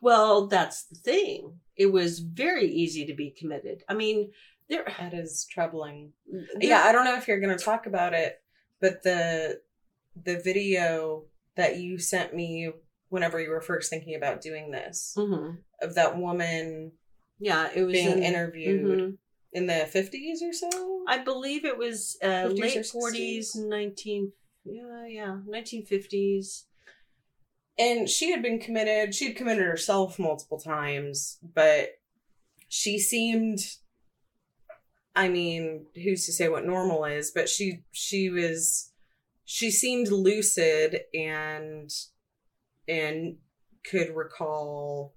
well, that's the thing. It was very easy to be committed. I mean, there. That is troubling. yeah i don't know if you're going to talk about it but the the video that you sent me whenever you were first thinking about doing this Mhm. of that woman Yeah, it was being in, interviewed Mhm. In the 50s or so I believe it was uh, 50s late forties, nineteen. Yeah, yeah, nineteen fifties. and she had been committed she had committed herself multiple times but she seemed i mean who's to say what normal is but she she was she seemed lucid and and could recall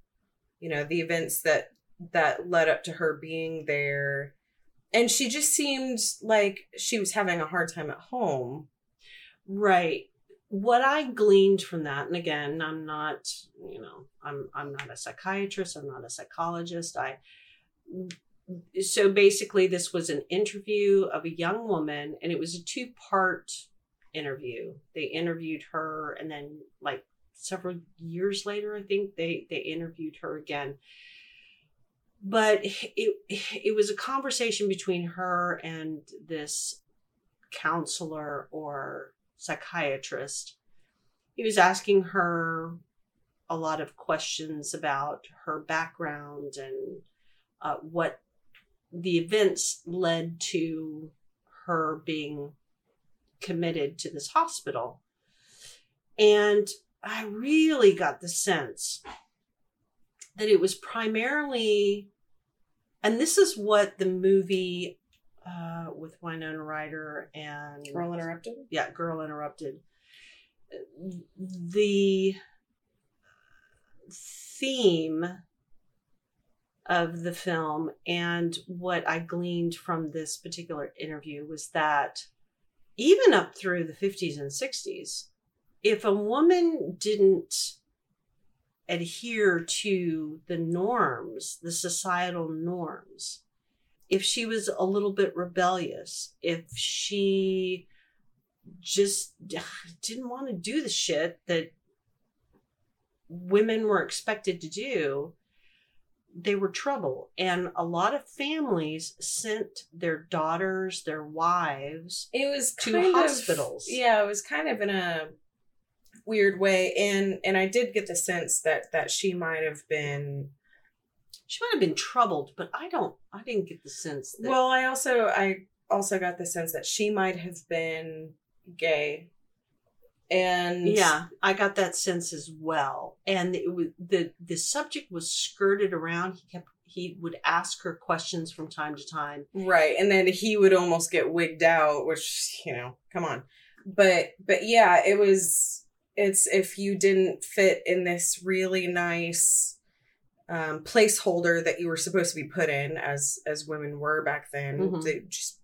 you know the events that that led up to her being there and she just seemed like she was having a hard time at home Right. What I gleaned from that, and again, I'm not, you know, I'm I'm not a psychiatrist. I'm not a psychologist. I so basically, this was an interview of a young woman, and it was a two part interview. They interviewed her, and then like several years later, I think they they interviewed her again. But it it was a conversation between her and this counselor or psychiatrist. He was asking her a lot of questions about her background and uh, what the events led to her being committed to this hospital. And I really got the sense that it was primarily, and this is what the movie uh, with Winona Ryder and girl interrupted yeah, Girl Interrupted. The theme of the film and what I gleaned from this particular interview was that even up through the 50s and 60s, if a woman didn't adhere to the norms, the societal norms, if she was a little bit rebellious, if she just <sighs> didn't want to do the shit that women were expected to do, they were trouble. And a lot of families sent their daughters, their wives. It was To kind of- hospitals. yeah, it was kind of in a weird way, and and I did get the sense that that she might have been. She might have been troubled, but I don't, I didn't get the sense that. Well, I also I also got the sense that she might have been gay, and yeah, I got that sense as well. And it was, the the subject was skirted around. He kept he would ask her questions from time to time. right, and then he would almost get wigged out, which you know, come on, but but yeah, it was it's if you didn't fit in this really nice um, placeholder that you were supposed to be put in as as women were back then. Mhm. They just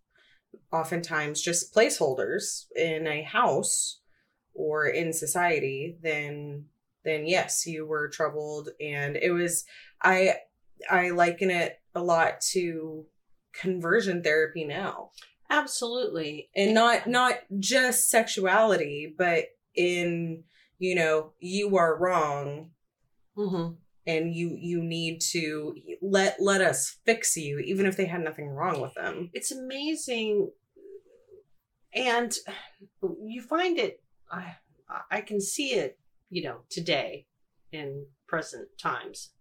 oftentimes just placeholders in a house or in society. Then then yes, you were troubled, and it was I I liken it a lot to conversion therapy now Absolutely. and not not just sexuality but in you know you are wrong hmm and you you need to let let us fix you even if they had nothing wrong with them. It's amazing, and you find it. I I can see it, you know, today in present times,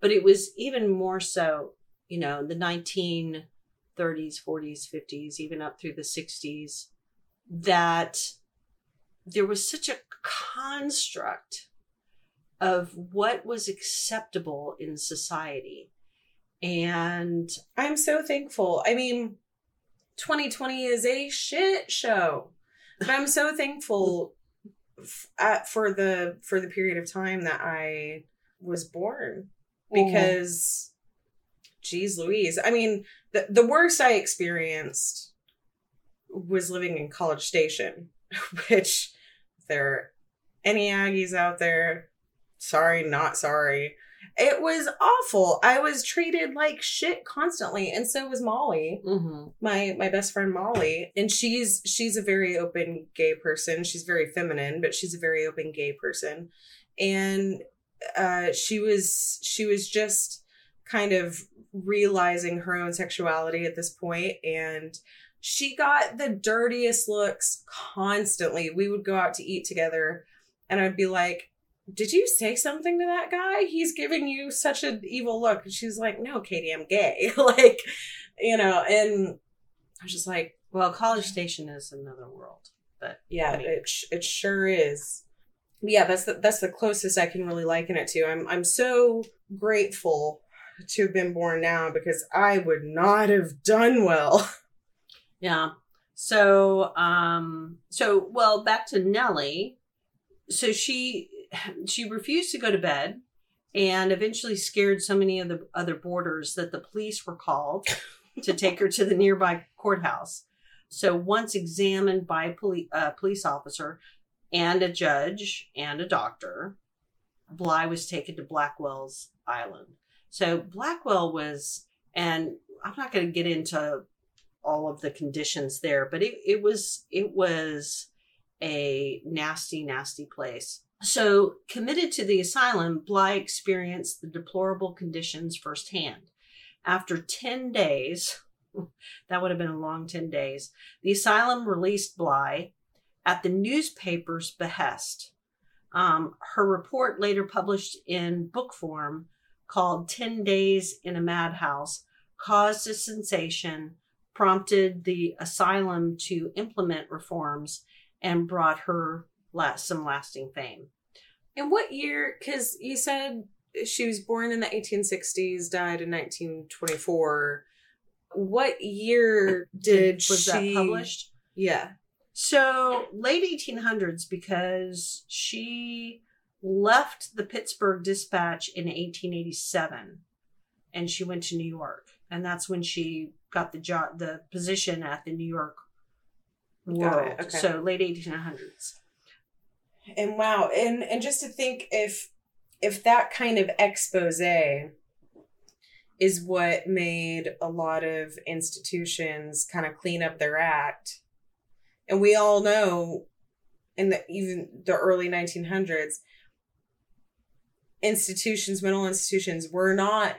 but it was even more so, you know, in the nineteen thirties, forties, fifties, even up through the sixties, that there was such a construct of what was acceptable in society. And i'm so thankful. I mean 2020 is a shit show but i'm so thankful f- at, for the for the period of time that i was born. Because geez louise i mean the, the worst i experienced was living in college station <laughs> which there are any aggies out there? Sorry not sorry. It was awful. I was treated like shit constantly and so was molly. Mhm. my my best friend Molly, and she's she's a very open gay person. She's very feminine, but she's a very open gay person, and uh, she was she was just kind of realizing her own sexuality at this point, and she got the dirtiest looks constantly. We would go out to eat together, and I'd be like. Did you say something to that guy? He's giving you such an evil look. And she's like, No, Katie, I'm gay. <laughs> like, you know, and I was just like, Well, College Station is another world, but yeah, I mean- it it sure is. Yeah, that's the that's the closest I can really liken it to. I'm I'm so grateful to have been born now because I would not have done well. <laughs> yeah. So, um, so well, back to Nellie. So she she refused to go to bed, and eventually scared so many of the other boarders that the police were called <laughs> to take her to the nearby courthouse. So once examined by a poli- uh, police officer and a judge and a doctor, Bly was taken to Blackwell's Island. So Blackwell was, and I'm not going to get into all of the conditions there, but it, it was it was a nasty, nasty place. So committed to the asylum, Bly experienced the deplorable conditions firsthand. After 10 days, <laughs> that would have been a long 10 days, the asylum released Bly at the newspaper's behest. Um, her report, later published in book form, called 10 Days in a Madhouse, caused a sensation, prompted the asylum to implement reforms, and brought her la- some lasting fame. And what year? Because you said she was born in the 1860s, died in 1924. What year did was she that published? Yeah. So late 1800s, because she left the Pittsburgh Dispatch in 1887, and she went to New York, and that's when she got the job, the position at the New York World. okay. So late 1800s. And wow, and and just to think if if that kind of expose is what made a lot of institutions kind of clean up their act. And we all know in the even the early 1900s institutions, mental institutions, were not.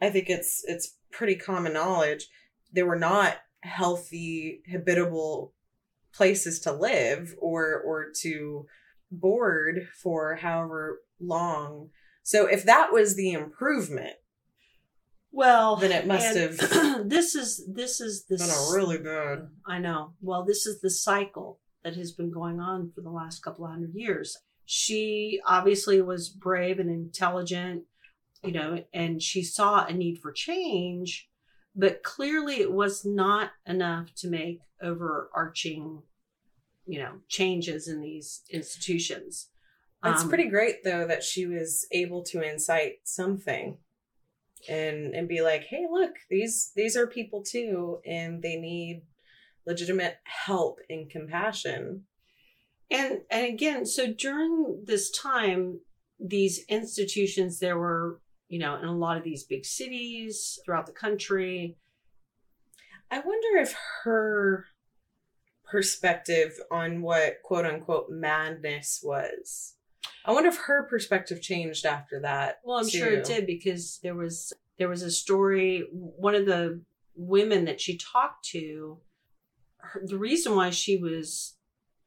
I think it's it's pretty common knowledge they were not healthy, habitable places to live or or to board for however long. So if that was the improvement, well, then it must have <clears throat> this is this is the been a really bad. I know. Well, this is the cycle that has been going on for the last couple of hundred years. She obviously was brave and intelligent, you know, and she saw a need for change, but clearly it was not enough to make overarching, you know, changes in these institutions. It's Um, pretty great though that she was able to incite something and and be like, "Hey, look, these these are people too and they need legitimate help and compassion." and and again so during this time these institutions there were you know in a lot of these big cities throughout the country I wonder if her perspective on what quote unquote madness was. I wonder if her perspective changed after that. well i'm sure it did because there was there was a story one of the women that she talked to her, the reason why she was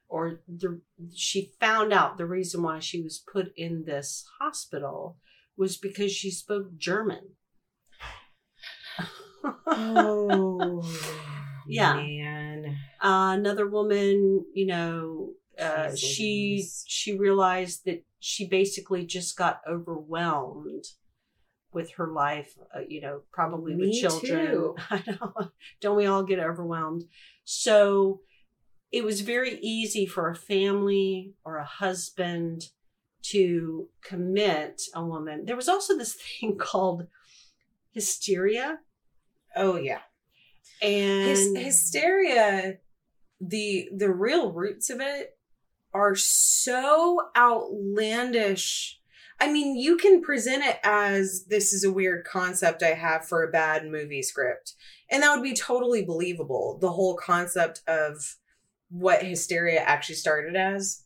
or the she found out the reason why she was put in this hospital was because she spoke german Oh, <laughs> Yeah. man. Uh, another woman, you know, uh, she she realized that she basically just got overwhelmed with her life. Uh, you know, probably with Me children. too. <laughs> I know. Don't we all get overwhelmed? So it was very easy for a family or a husband to commit a woman. There was also this <laughs> thing called hysteria, Oh yeah. and Hys- hysteria the the real roots of it are so outlandish i mean you can present it as this is a weird concept i have for a bad movie script and that would be totally believable the whole concept of what hysteria actually started as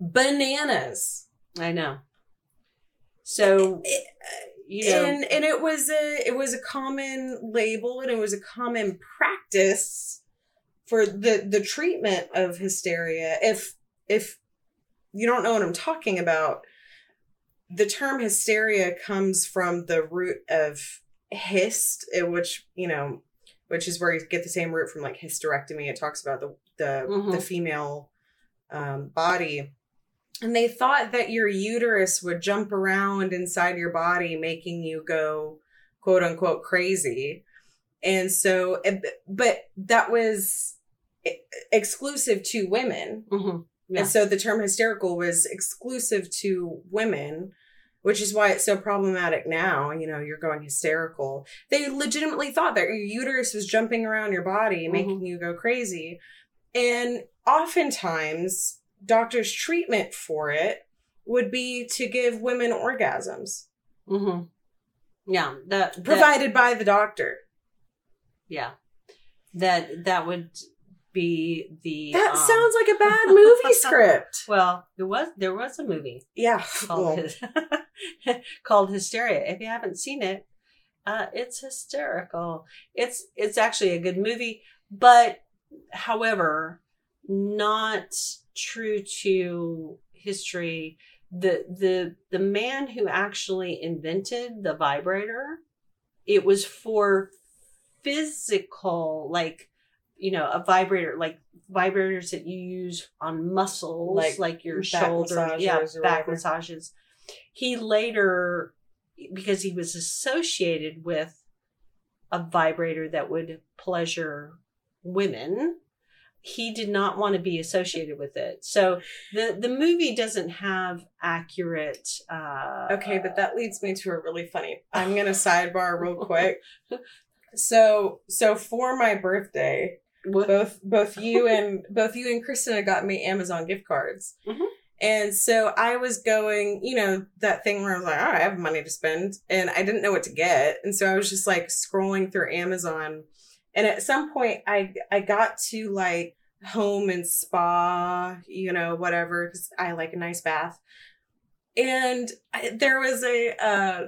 bananas. I know. So It- you know, and and it was a it was a common label and it was a common practice for the the treatment of hysteria. If if you don't know what i'm talking about the term hysteria comes from the root of hist eh, which you know which is where you get the same root from like hysterectomy. It talks about the the, Mhm. the female um, body and they thought that your uterus would jump around inside your body making you go quote unquote crazy. And so but that was exclusive to women. Mhm, yeah. and so the term hysterical was exclusive to women which is why it's so problematic now. You know you're going hysterical. They legitimately thought that your uterus was jumping around your body Mhm. making you go crazy. And oftentimes doctors treatment for it would be to give women orgasms. Hmm Yeah, that, that provided by the doctor. Yeah, that that would be the that um, sounds like a bad movie <laughs> script. Well, there was there was a movie yeah. called well, <laughs> called Hysteria. If you haven't seen it, uh, it's hysterical. It's it's actually a good movie, but however, not true to history. The the the man who actually invented the vibrator, it was for physical, like you know, a vibrator, like vibrators that you use on muscles, Like like, your shoulder, yeah, back whatever. massages. He later, because he was associated with a vibrator that would pleasure women, he did not want to be associated with it. So the the movie doesn't have accurate. Uh, Okay, but that leads me to a really funny. I'm gonna <laughs> sidebar real quick. So, so for my birthday, what- both both you and both you and Christina got me Amazon gift cards, Mhm. and so I was going, you know, that thing where I was like, oh, I have money to spend, and I didn't know what to get, and so I was just like scrolling through Amazon, and at some point, I I got to like home and spa, you know, whatever, because I like a nice bath. and I, there was a uh,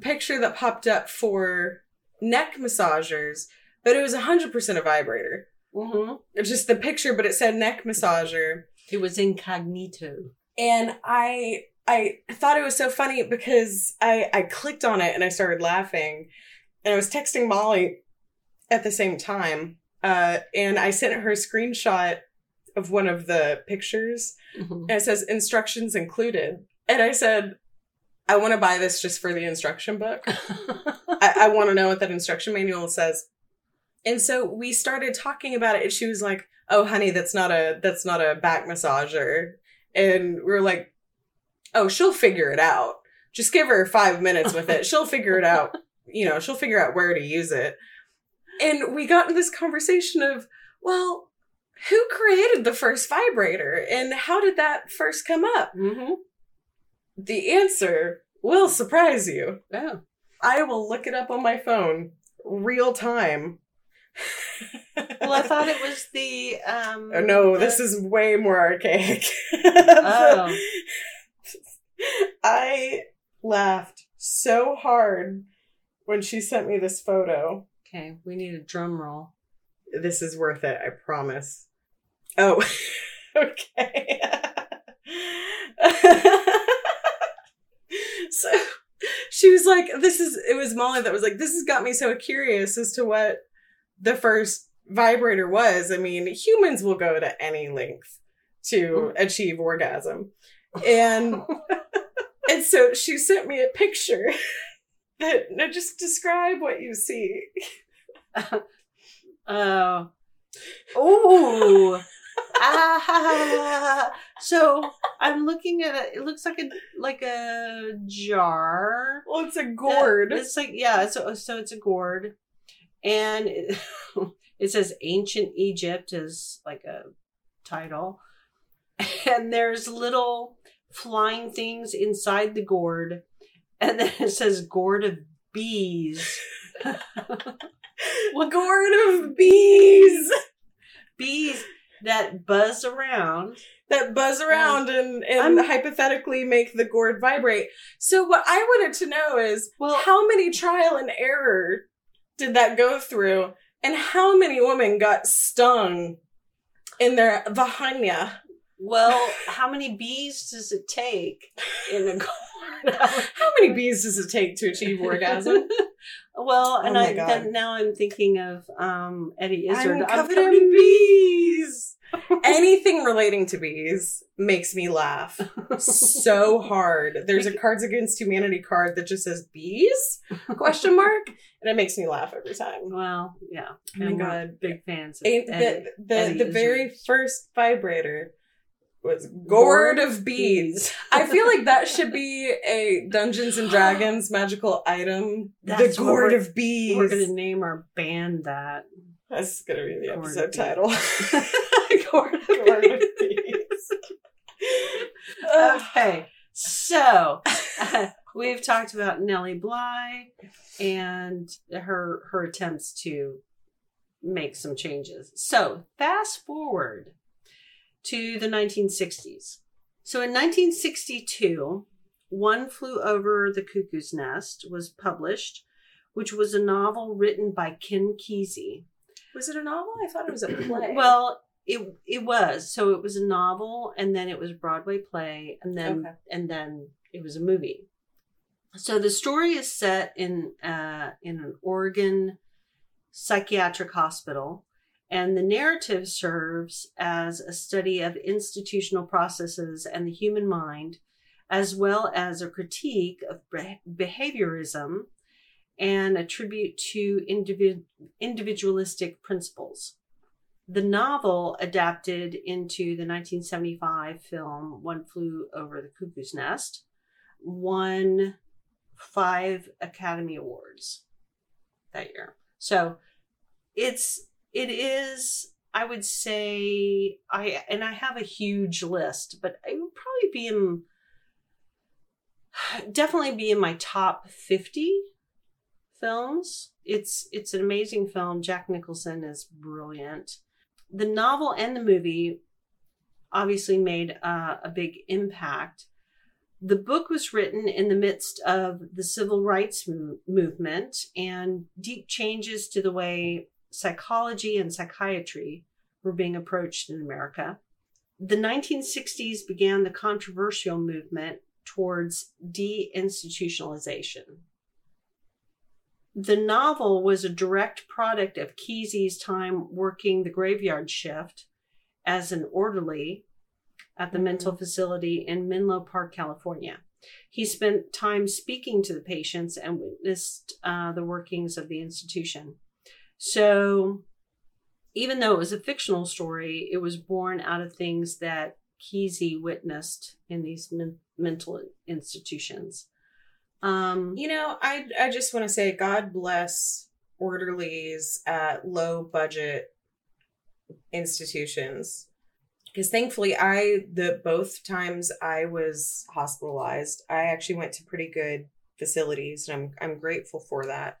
picture that popped up for neck massagers, but it was 100% a vibrator. Mm-hmm. It's just the picture, but it said neck massager. It was incognito. And I I thought it was so funny because I I clicked on it and I started laughing. And I was texting Molly at the same time. Uh, and I sent her a screenshot of one of the pictures Mhm. and it says instructions included. And I said, I want to buy this just for the instruction book. <laughs> I, I want to know what that instruction manual says. And so we started talking about it, and she was like, "Oh, honey, that's not a that's not a back massager." And we were like, "Oh, she'll figure it out. Just give her five minutes with it. She'll figure it out. <laughs> You know, she'll figure out where to use it." And we got into this conversation of, well, who created the first vibrator, and how did that first come up? mm-hmm. The answer will surprise you. Oh. I will look it up on my phone real time. <laughs> Well, I thought it was the um Oh, no, the- this is way more archaic. Oh. <laughs> I laughed so hard when she sent me this photo. Okay, we need a drum roll. This is worth it, I promise. Oh, <laughs> okay. <laughs> so she was like, This is, it was Molly that was like, This has got me so curious as to what the first vibrator was. I mean, humans will go to any length to mm-hmm. achieve orgasm. And <laughs> and so she sent me a picture <laughs> now just describe what you see. Oh. <laughs> Ooh. <laughs> ah. So I'm looking at it. It looks like a like a jar. Well, it's a gourd. It's like yeah. So so it's a gourd, and it, it says ancient Egypt is like a title, and there's little flying things inside the gourd, and then it says gourd of bees. <laughs> What gourd of bees bees that buzz around. that buzz around and, and I'm- hypothetically make the gourd vibrate. So what I wanted to know is Well, how many trial and error did that go through and how many women got stung in their vagina? Well, how many bees does it take in a gourd? <laughs> How many bees does it take to achieve <laughs> orgasm? well, and Oh my I then now I'm thinking of um Eddie Izzard. I'm covered in bees. <laughs> Anything relating to bees makes me laugh so hard. There's a Cards Against Humanity card that just says bees question mark, and it makes me laugh every time. Well, yeah. Oh my And we're God. big fans of And Eddie. the the, Eddie the very first vibrator was gourd of bees. I feel like that should be a Dungeons and <gasps> Dragons magical item. That's the gourd of bees. We're gonna name our band that. That's gonna be the Gourd episode title. <laughs> <laughs> Gourd of Gourd of bees. <laughs> Okay, so we've talked about Nellie Bly and her her attempts to make some changes. So fast forward to the 1960s. So in 1962, One Flew Over the Cuckoo's Nest was published, which was a novel written by Ken Kesey. Was it a novel? I thought it was a <clears throat> play. Well, it it was. So it was a novel and then it was a Broadway play and then Okay. and then it was a movie. So the story is set in uh in an Oregon psychiatric hospital and the narrative serves as a study of institutional processes and the human mind as well as a critique of behaviorism and a tribute to individ- individualistic principles. The novel adapted into the 1975 film One Flew Over the Cuckoo's Nest won five Academy Awards that year. So it's it is I would say I and I have a huge list, but it would probably be in <sighs> definitely be in my top 50 films. It's it's an amazing film. Jack Nicholson is brilliant. The novel and the movie obviously made uh, a big impact, The book was written in the midst of the civil rights m- movement and deep changes to the way psychology and psychiatry were being approached in America. The 1960s began the controversial movement towards deinstitutionalization. The novel was a direct product of Kesey's time working the graveyard shift as an orderly at the Mhm. mental facility in Menlo Park, California. He spent time speaking to the patients and witnessed uh, the workings of the institution. So, even though it was a fictional story, it was born out of things that Kesey witnessed in these men- mental institutions. Um, You know, I I just want to say God bless orderlies at low budget institutions. Because thankfully I the both times I was hospitalized, I actually went to pretty good facilities and I'm I'm grateful for that.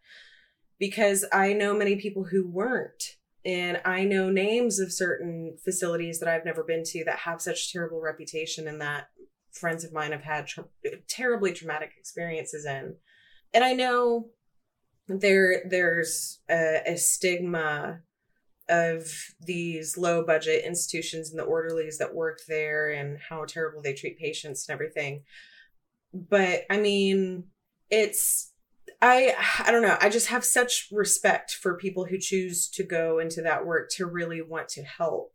Because I know many people who weren't and I know names of certain facilities that I've never been to that have such terrible reputation and that friends of mine have had tra- terribly traumatic experiences in. And I know there there's a, a stigma of these low budget institutions and the orderlies that work there and how terrible they treat patients and everything. But I mean, it's I I don't know. I just have such respect for people who choose to go into that work to really want to help.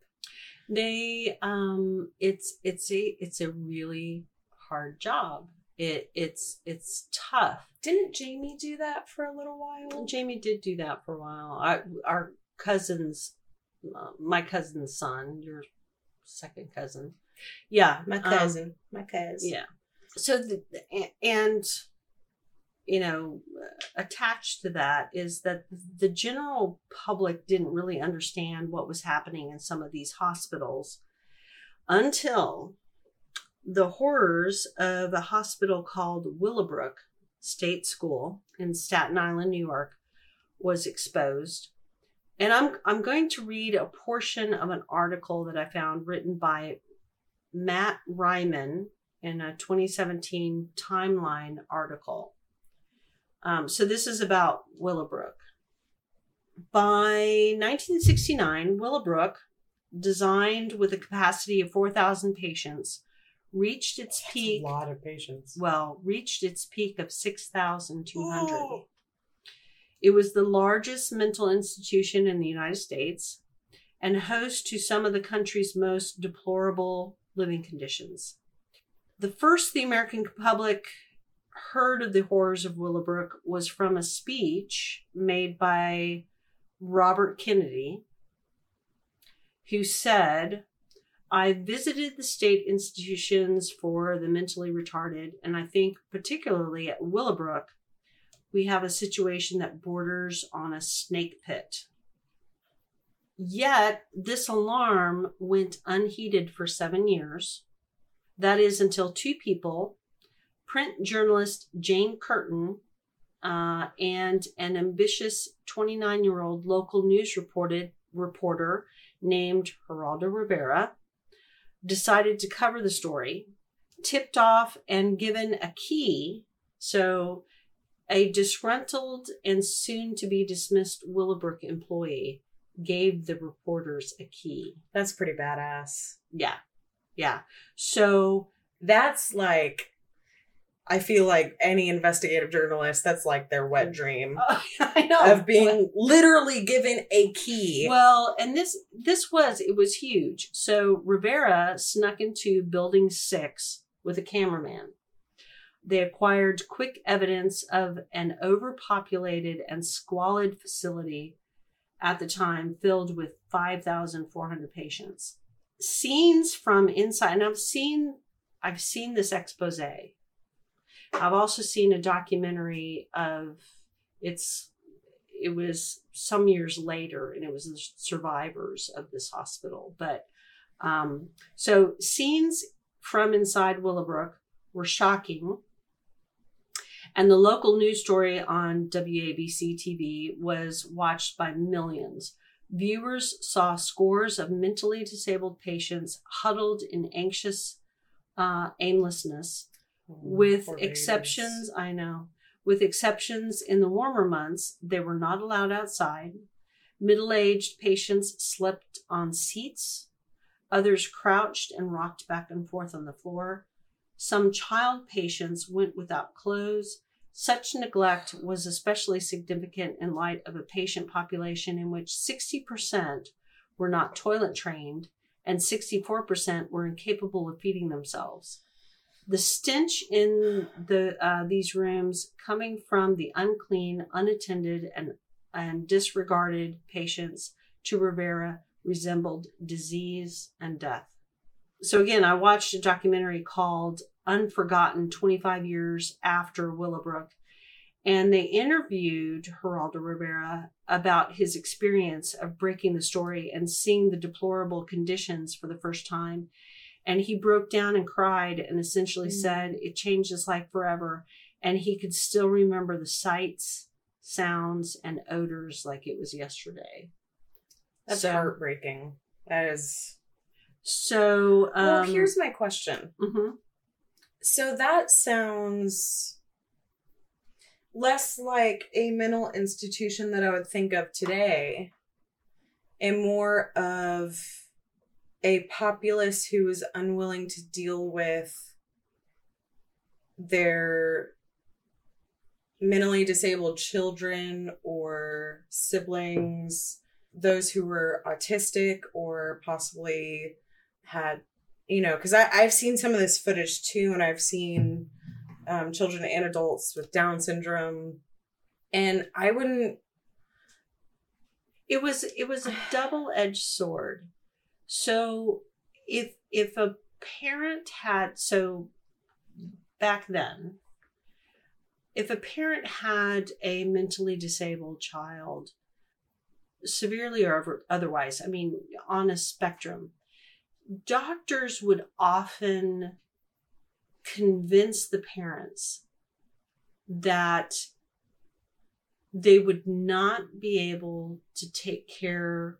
they um it's it's a it's a really hard job it it's it's tough Didn't Jamie do that for a little while? jamie did do that for a while I, our cousins uh, my cousin's son your second cousin yeah My um, cousin, my cousin. yeah so the, and you know uh, attached to that is that the general public didn't really understand what was happening in some of these hospitals until the horrors of a hospital called Willowbrook State School in Staten Island, New York was exposed. And I'm I'm going to read a portion of an article that I found written by Matt Reimann in a 2017 Timeline article. Um, so this is about Willowbrook. By 1969, Willowbrook, designed with a capacity of 4,000 patients, reached its That's peak. a lot of patients. Well, reached its peak of 6,200. It was the largest mental institution in the United States and host to some of the country's most deplorable living conditions. The first the American public heard of the horrors of Willowbrook was from a speech made by Robert Kennedy, who said, I visited the state institutions for the mentally retarded, and I think particularly at Willowbrook, we have a situation that borders on a snake pit. Yet, this alarm went unheeded for seven years. That is until two people, print journalist Jane Kurtin uh, and an ambitious 29 year old local news reported, reporter named Geraldo Rivera, decided to cover the story, tipped off and given a key. So, a disgruntled and soon to be dismissed Willowbrook employee gave the reporters a key. That's pretty badass. Yeah. Yeah. So, That's like, I feel like any investigative journalist, that's like their wet mm. dream <laughs> I know. of being literally given a key. Well, and this this was it was huge. So Rivera snuck into building 6 with a cameraman. They acquired quick evidence of an overpopulated and squalid facility at the time filled with 5,400 patients. Scenes from inside and I've seen I've seen this expose. I've also seen a documentary of it's it was some years later and it was the survivors of this hospital but um, so scenes from inside willowbrook were shocking. And the local news story on wabc tv was watched by millions. Viewers saw scores of mentally disabled patients huddled in anxious uh, aimlessness Mm, with exceptions i know. With exceptions in the warmer months they were not allowed outside. Middle-aged patients slept on seats. Others crouched and rocked back and forth on the floor. Some child patients went without clothes. Such neglect was especially significant in light of a patient population in which 60% were not toilet trained and 64% were incapable of feeding themselves the stench in the uh, these rooms coming from the unclean, unattended, and and disregarded patients to Rivera resembled disease and death. So again, I watched a documentary called Unforgotten 25 Years After Willowbrook, and they interviewed Geraldo Rivera about his experience of breaking the story and seeing the deplorable conditions for the first time and he broke down and cried and essentially Mm. said it changed his life forever and he could still remember the sights sounds and odors like it was yesterday That's So- heartbreaking. That is. so um well, here's my question. mhm. So that sounds less like a mental institution that I would think of today, and more of a populace who is unwilling to deal with their mentally disabled children or siblings, those who were autistic or possibly had, you know, because I've seen some of this footage too, and I've seen um, children and adults with Down syndrome. And I wouldn't, it was it was a double-edged sword so if if a parent had so back then if a parent had a mentally disabled child severely or otherwise i mean on a spectrum doctors would often convince the parents that they would not be able to take care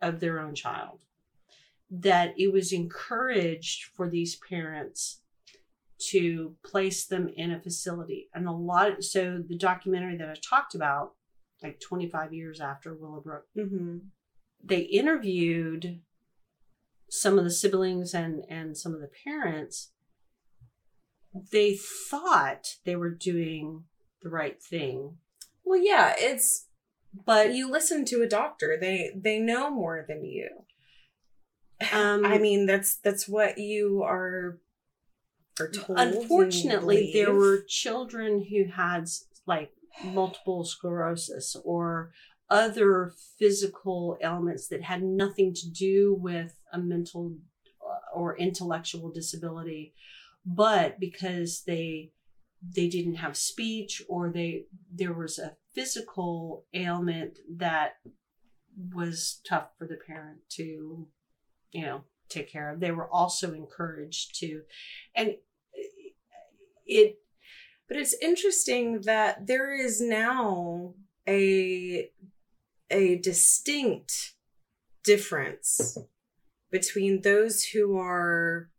of their own child. That it was encouraged for these parents to place them in a facility. And a lot of, so the documentary that I talked about, like 25 years after Willowbrook, mm-hmm. they interviewed some of the siblings and and some of the parents they thought they were doing the right thing well, yeah, it's, but you listen to a doctor, they, they know more than you. Um I mean, that's, that's what you are, are told. unfortunately there were children who had like multiple sclerosis or other physical ailments that had nothing to do with a mental uh, or intellectual disability but because they they didn't have speech or they there was a physical ailment that was tough for the parent to you know take care of. They were also encouraged to and it But it's interesting that there is now a a distinct difference between those who are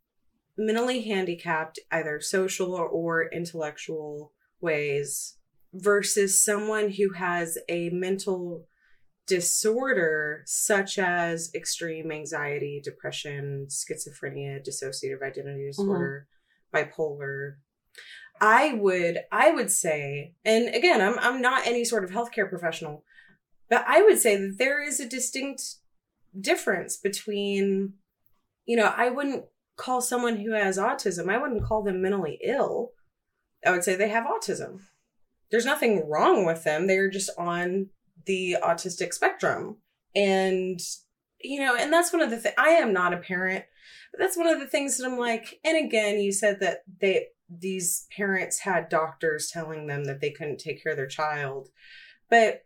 mentally handicapped, either social or intellectual ways, versus someone who has a mental disorder such as extreme anxiety, depression, schizophrenia, dissociative identity mm-hmm. disorder, bipolar. I would I would say, and again, I'm I'm not any sort of healthcare professional, but I would say that there is a distinct difference between, you know, I wouldn't call someone who has autism, I wouldn't call them mentally ill. I would say they have autism. There's nothing wrong with them. They're just on the autistic spectrum. And, you know, and that's one of the things, I am not a parent, but that's one of the things that I'm like, and again, you said that they, these parents had doctors telling them that they couldn't take care of their child. But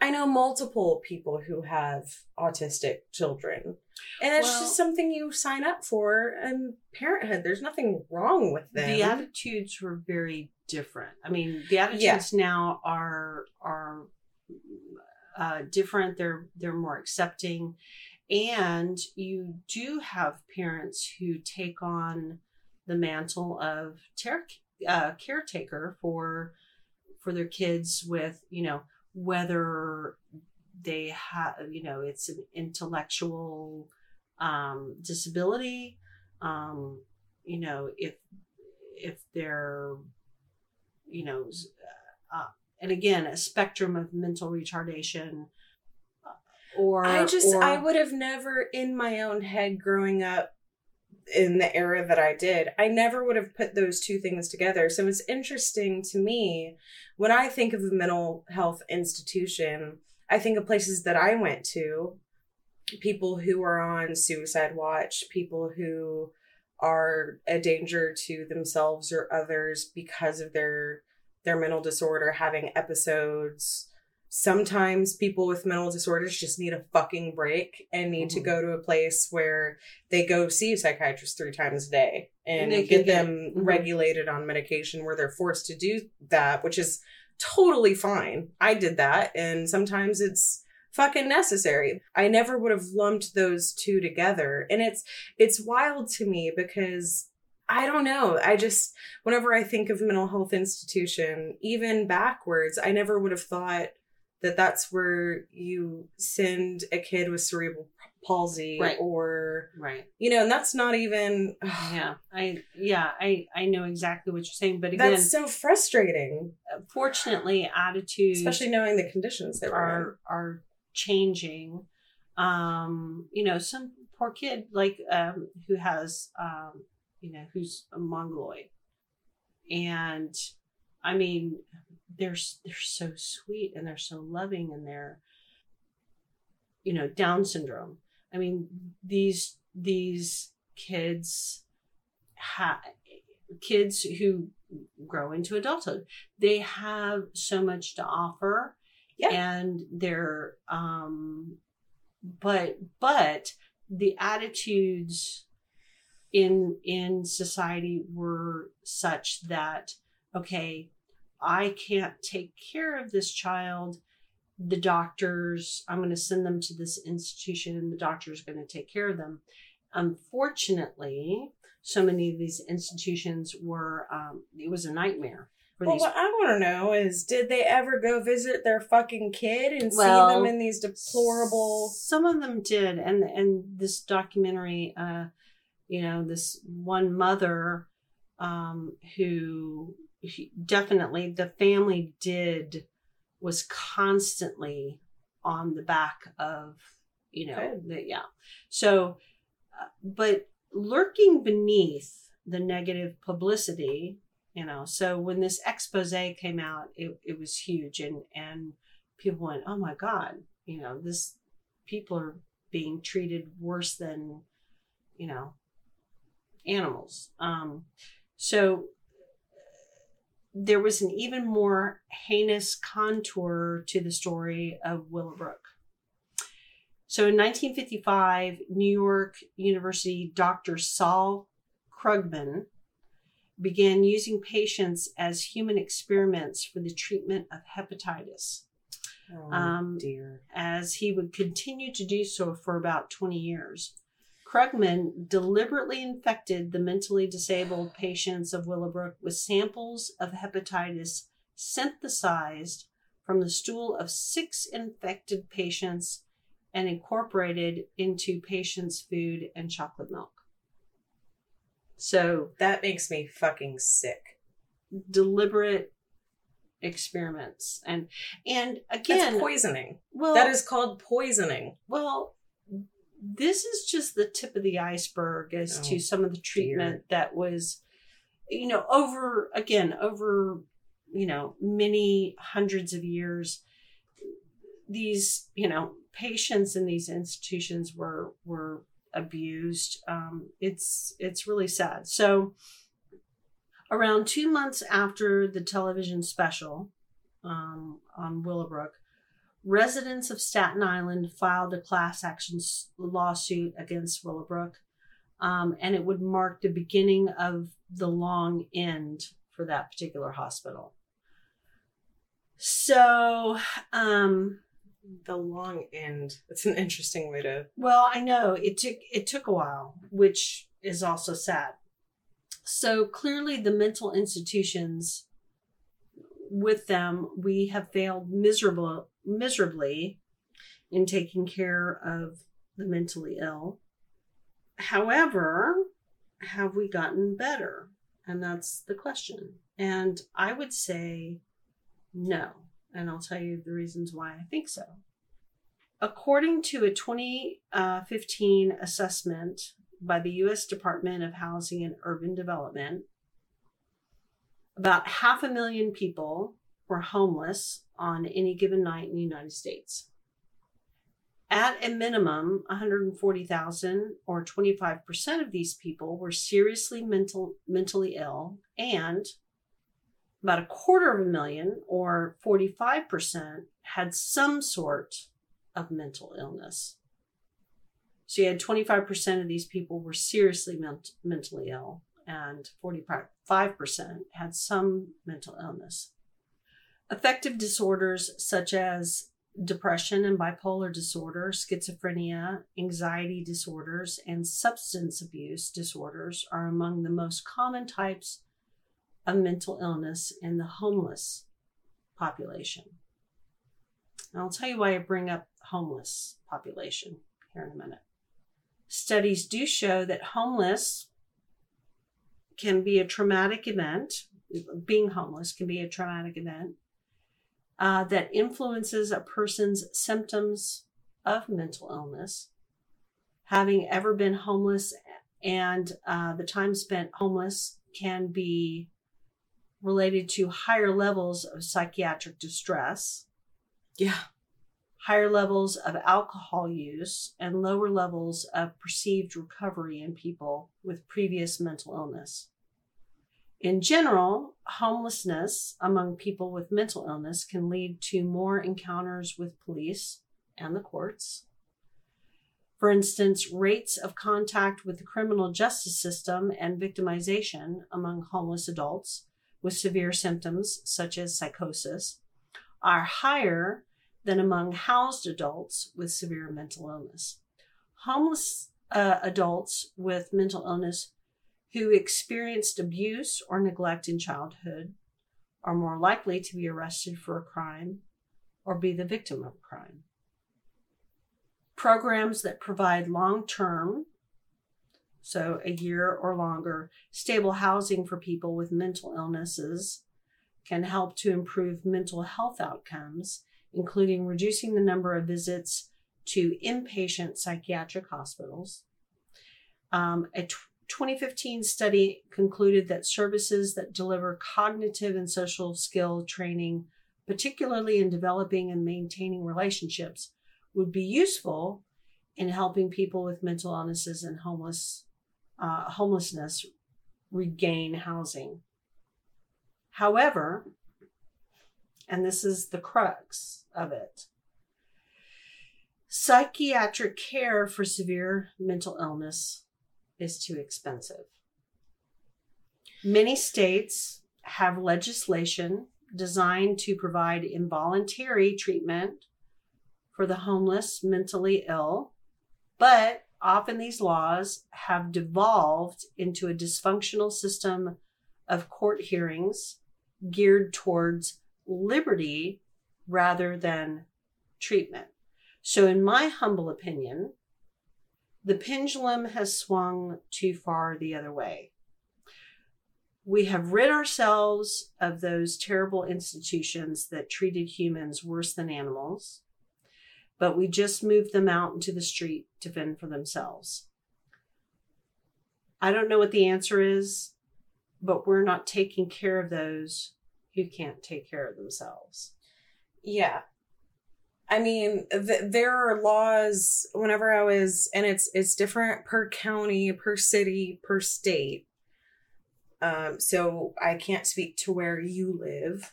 I know multiple people who have autistic children. And it's Well- just something you sign up for in parenthood. There's nothing wrong with them. the attitudes were very different. I mean, the attitudes now are are uh, different. They're they're more accepting, and you do have parents who take on the mantle of ter- uh, caretaker for for their kids with you know whether they have you know it's an intellectual um, disability um, you know if if they're you know uh, and again a spectrum of mental retardation uh, or I just or- I would have never in my own head growing up in the era that I did, I never would have put those two things together. So it's interesting to me when I think of a mental health institution, I think of places that I went to, people who are on suicide watch, people who are a danger to themselves or others because of their their mental disorder having episodes sometimes people with mental disorders just need a fucking break and need to Mhm. go to a place where they go see a psychiatrist three times a day and, And get can get- them Mhm. regulated on medication where they're forced to do that, which is totally fine. I did that and sometimes it's fucking necessary. I never would have lumped those two together. And it's it's wild to me because I don't know. I just whenever I think of mental health institution, even backwards, I never would have thought that that's where you send a kid with cerebral palsy Right. or right you know, and that's not even <sighs> yeah i yeah i i know exactly what you're saying but again that's so frustrating, fortunately attitudes especially knowing the conditions that are are changing um you know some poor kid like um who has um you know who's a mongoloid and i mean they're they're so sweet and they're so loving and they're you know down syndrome i mean these these kids have kids who grow into adulthood they have so much to offer Yeah. and they're um but but the attitudes in in society were such that okay i can't take care of this child the doctors i'm going to send them to this institution and the doctor's going to take care of them unfortunately so many of these institutions were um, it was a nightmare for Well, these what I want to know is, did they ever go visit their fucking kid and Well, see them in these deplorable? some of them did and and this documentary uh you know this one mother um who definitely the family did was constantly on the back of you know the, yeah. So uh, but lurking beneath the negative publicity you know so when this expose came out it, it was huge and and people went oh my god you know this people are being treated worse than you know animals um so there was an even more heinous contour to the story of willowbrook so in 1955 new york university dr saul krugman began using patients as human experiments for the treatment of hepatitis Oh, Um, dear. as he would continue to do so for about 20 years. Krugman deliberately infected the mentally disabled patients of Willowbrook with samples of hepatitis synthesized from the stool of six infected patients and incorporated into patients' food and chocolate milk. So, That makes me fucking sick. deliberate experiments and and again That's poisoning. well that is called poisoning. Well, this is just the tip of the iceberg as Oh, to some of the treatment that was, you know, over again, over, you know, many hundreds of years. These, you know, patients in these institutions were were abused. Um, it's it's really sad. So, around two months after the television special um, on Willowbrook, residents of Staten Island filed a class action lawsuit against Willowbrook, um, and it would mark the beginning of the long end for that particular hospital. So, um, The long end. It's an interesting way to. well, I know it took it took a while, which is also sad. So clearly, the mental institutions, with them, we have failed miserable, miserably in taking care of the mentally ill. However, have we gotten better? And that's the question. And I would say no. And I'll tell you the reasons why I think so. According to a 2015 assessment by the U.S. Department of Housing and Urban Development, about half a million people were homeless on any given night in the United States. At a minimum, 140,000 or 25% of these people were seriously mental, mentally ill, and about a quarter of a million or 45% had some sort of mental illness. So you had 25% of these people were seriously ment- mentally ill, and 45% had some mental illness. Affective disorders such as depression and bipolar disorder, schizophrenia, anxiety disorders, and substance abuse disorders are among the most common types of mental illness in the homeless population. And I'll tell you why I bring up homeless population here in a minute. Studies do show that homeless can be a traumatic event. Being homeless can be a traumatic event uh, that influences a person's symptoms of mental illness. Having ever been homeless and uh, the time spent homeless can be related to higher levels of psychiatric distress. Yeah higher levels of alcohol use, and lower levels of perceived recovery in people with previous mental illness. In general, homelessness among people with mental illness can lead to more encounters with police and the courts. For instance, rates of contact with the criminal justice system and victimization among homeless adults with severe symptoms such as psychosis are higher than among housed adults with severe mental illness. Homeless uh, adults with mental illness who experienced abuse or neglect in childhood are more likely to be arrested for a crime or be the victim of a crime. Programs that provide long term, so a year or longer, stable housing for people with mental illnesses can help to improve mental health outcomes including reducing the number of visits to inpatient psychiatric hospitals. Um, 2015 study concluded that services that deliver cognitive and social skill training, particularly in developing and maintaining relationships, would be useful in helping people with mental illnesses and homeless uh, homelessness regain housing. However, and this is the crux of it. Psychiatric care for severe mental illness is too expensive. Many states have legislation designed to provide involuntary treatment for the homeless, mentally ill, but often these laws have devolved into a dysfunctional system of court hearings geared towards liberty rather than treatment. So, in my humble opinion, the pendulum has swung too far the other way. We have rid ourselves of those terrible institutions that treated humans worse than animals, but we just moved them out into the street to fend for themselves. I don't know what the answer is, but we're not taking care of those who can't take care of themselves. Yeah. I mean, th- there are laws whenever I was, and it's it's different per county, per city, per state. Um, so I can't speak to where you live,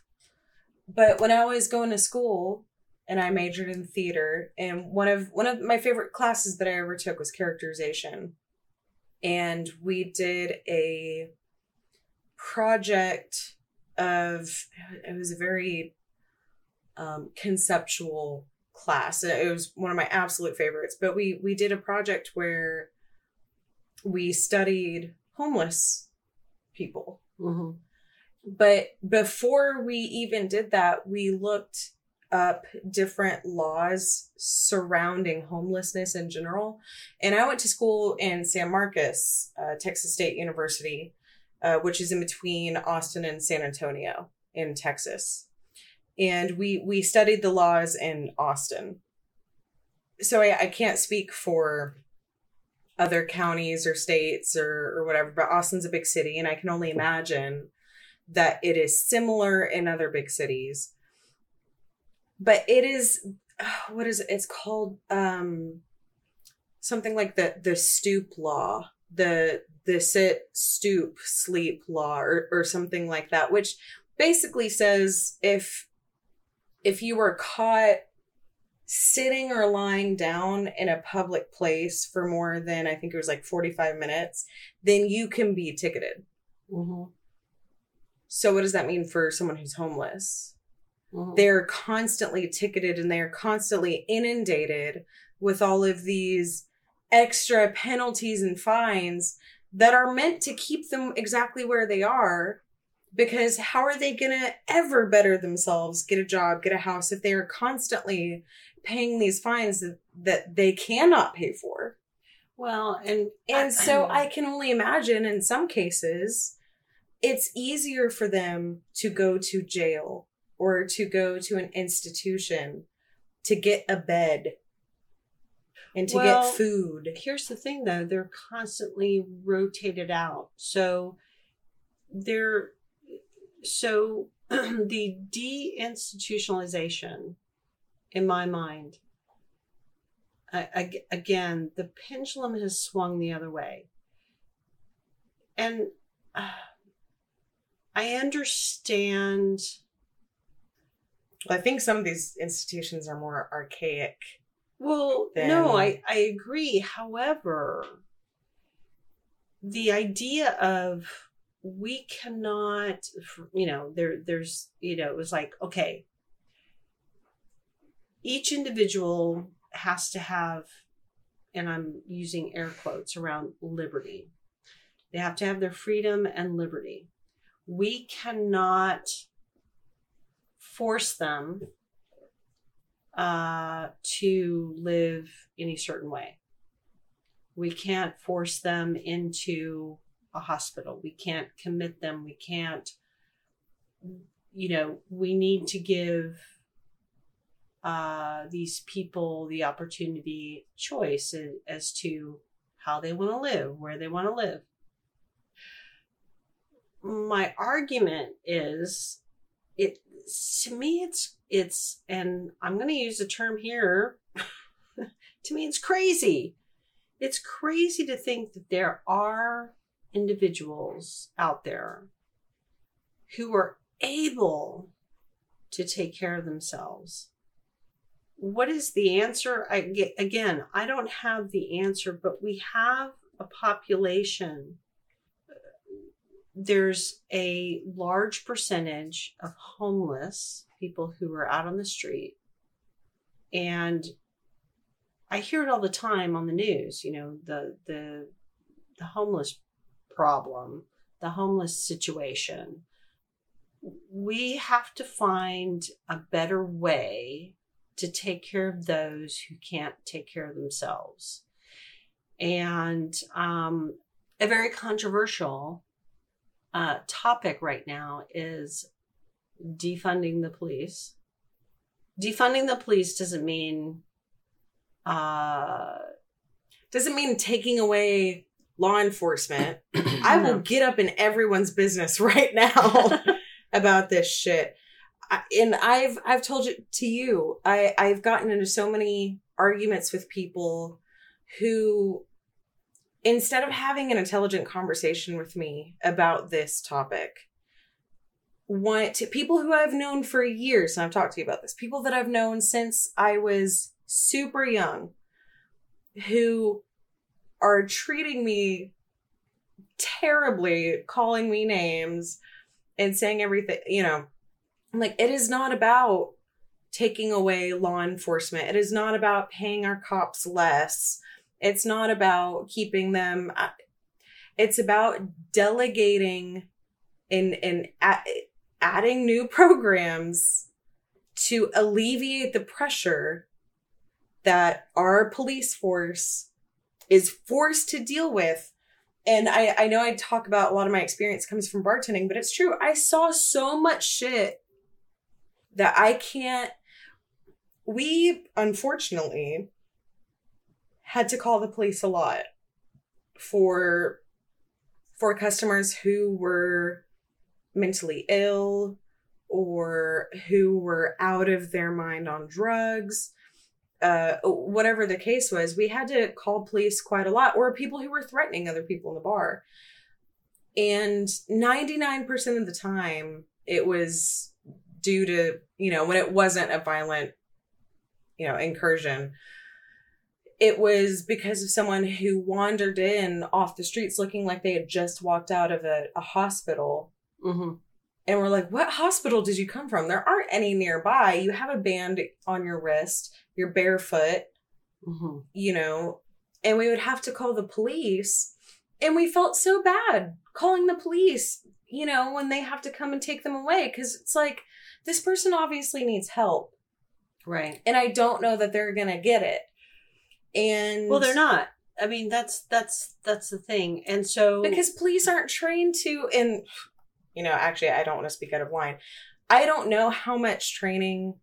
but when I was going to school and I majored in theater, and one of one of my favorite classes that I ever took was characterization, and we did a project of it was a very um, conceptual class. It was one of my absolute favorites. But we we did a project where we studied homeless people. hmm But before we even did that, we looked up different laws surrounding homelessness in general. And I went to school in San Marcos, uh, Texas State University, uh, which is in between Austin and San Antonio in Texas. And we we studied the laws in Austin. So I, I can't speak for other counties or states or, or whatever, but Austin's a big city, and I can only imagine that it is similar in other big cities but it is <sighs> what is it? it's called um something like the the stoop law the the sit stoop sleep law or, or something like that which basically says if if you were caught sitting or lying down in a public place for more than i think it was like 45 minutes then you can be ticketed. Hmm so what does that mean for someone who's homeless? Hmm they're constantly ticketed and they're constantly inundated with all of these extra penalties and fines that are meant to keep them exactly where they are because how are they going to ever better themselves get a job get a house if they are constantly paying these fines that, that they cannot pay for? Well, and and so I can only imagine in some cases, it's easier for them to go to jail or to go to an institution to get a bed and to Well, get food. here's the thing though they're constantly rotated out. So they're so <clears throat> the deinstitutionalization in my mind I, I- again the pendulum has swung the other way and uh, i understand I think some of these institutions are more archaic. Well, then- no, I, I agree. However, the idea of we cannot, you know, there, there's, you know, it was like, okay, each individual has to have, and I'm using air quotes around liberty. They have to have their freedom and liberty. We cannot force them uh, to live any certain way. We can't force them into a hospital. We can't commit them. We can't, you know, we need to give uh, these people the opportunity choice as, to how they want to live, where they want to live. My argument is it to me it's it's and i'm going to use a term here <laughs> to me it's crazy it's crazy to think that there are individuals out there who are able to take care of themselves. What is the answer? I get again i don't have the answer but we have a population. There's a large percentage of homeless people who are out on the street. And i hear it all the time on the news you know the the the homeless problem the homeless situation we have to find a better way to take care of those who can't take care of themselves and um, a very controversial uh, topic right now is defunding the police. Defunding the police doesn't mean uh, Doesn't mean taking away law enforcement. <clears throat> I will get up in everyone's business <laughs> right now <laughs> about this shit. I, and I've I've told it to you. I I've gotten into so many arguments with people who instead of having an intelligent conversation with me about this topic want to people who I've known for years and I've talked to you about this people that I've known since I was super young who are treating me terribly calling me names and saying everything you know like it is not about taking away law enforcement. It is not about paying our cops less. It's not about keeping them uh, It's about delegating and and adding new programs to alleviate the pressure that our police force is forced to deal with. And I, I know I talk about a lot of my experience comes from bartending, but it's true. I saw so much shit that I can't. We, unfortunately, had to call the police a lot for for customers who were mentally ill or who were out of their mind on drugs uh whatever the case was we had to call police quite a lot or people who were threatening other people in the bar and 99% of the time it was due to you know when it wasn't a violent you know incursion it was because of someone who wandered in off the streets looking like they had just walked out of a, a hospital Mm-hmm. and we're like, what hospital did you come from? There aren't any nearby. You have a band on your wrist, you're barefoot, Mm-hmm. you know, and we would have to call the police. And we felt so bad calling the police, you know, when they have to come and take them away. Cause it's like, this person obviously needs help. Right. And I don't know that they're going to get it. And Well, they're not. I mean, that's that's that's the thing. And so because police aren't trained to and you know actually i don't want to speak out of line i don't know how much training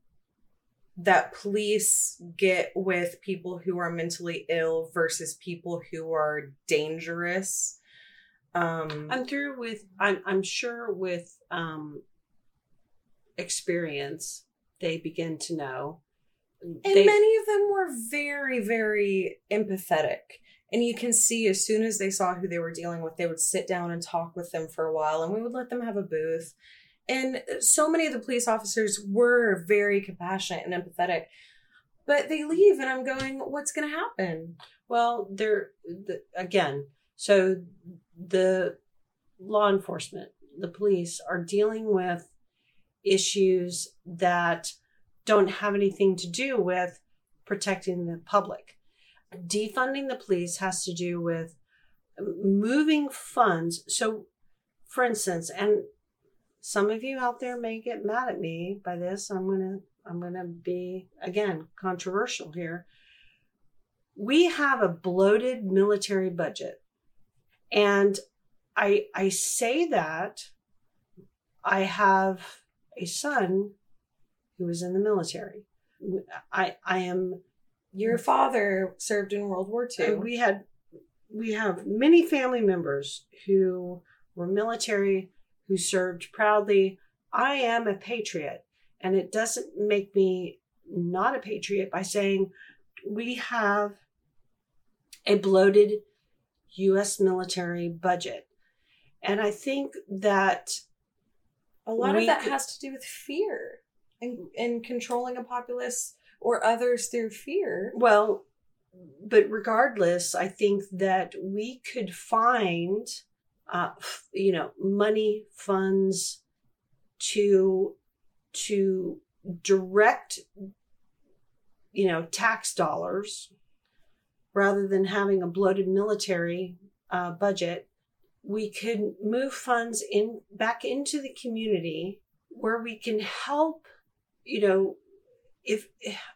that police get with people who are mentally ill versus people who are dangerous. Um I'm through with I'm I'm sure with um experience they begin to know. and They- many of them were very very empathetic. And you can see as soon as they saw who they were dealing with they would sit down and talk with them for a while and we would let them have a booth and so many of the police officers were very compassionate and empathetic but they leave and i'm going what's going to happen Well, they're the, again. So the law enforcement, the police, are dealing with issues that don't have anything to do with protecting the public. Defunding the police has to do with moving funds. So, for instance, and some of you out there may get mad at me by this. I'm gonna I'm gonna be again controversial here. We have a bloated military budget. And i i say that i have a son who was in the military. I i am your father served in world war ii we had we have many family members who were military who served proudly. I am a patriot and it doesn't make me not a patriot by saying we have a bloated US military budget. And i think that a lot of that could- has to do with fear and, and controlling a populace or others through fear. Well, but regardless, I think that we could find, uh, you know, money funds to to direct, you know, tax dollars rather than having a bloated military uh, budget. We could move funds in back into the community where we can help, you know, if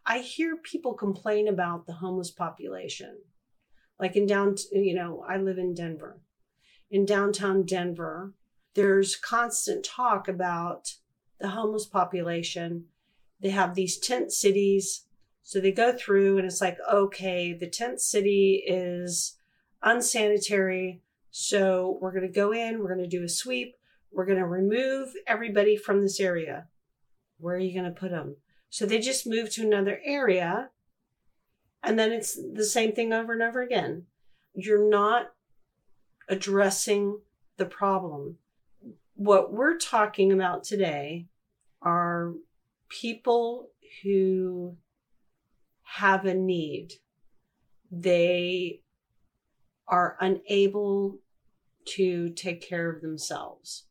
I hear people complain about the homeless population, like in down, you know, I live in Denver. In downtown Denver, there's constant talk about the homeless population. They have these tent cities. So they go through and it's like, okay, the tent city is unsanitary. So we're going to go in, we're going to do a sweep, we're going to remove everybody from this area. Where are you going to put them? So they just move to another area. And then it's the same thing over and over again. You're not addressing the problem. What we're talking about today are people who have a need. They are unable to take care of themselves.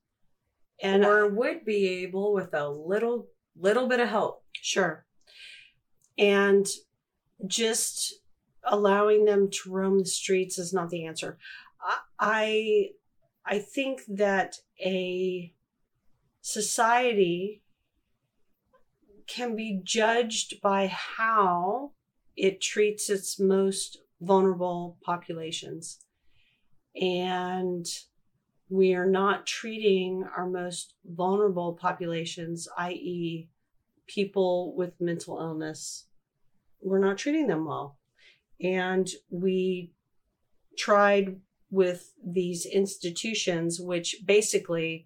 And or would be able with a little little bit of help Sure. And just allowing them to roam the streets is not the answer. I I think that a society can be judged by how it treats its most vulnerable populations. And we are not treating our most vulnerable populations, i.e., people with mental illness, we're not treating them well. And we tried with these institutions, which basically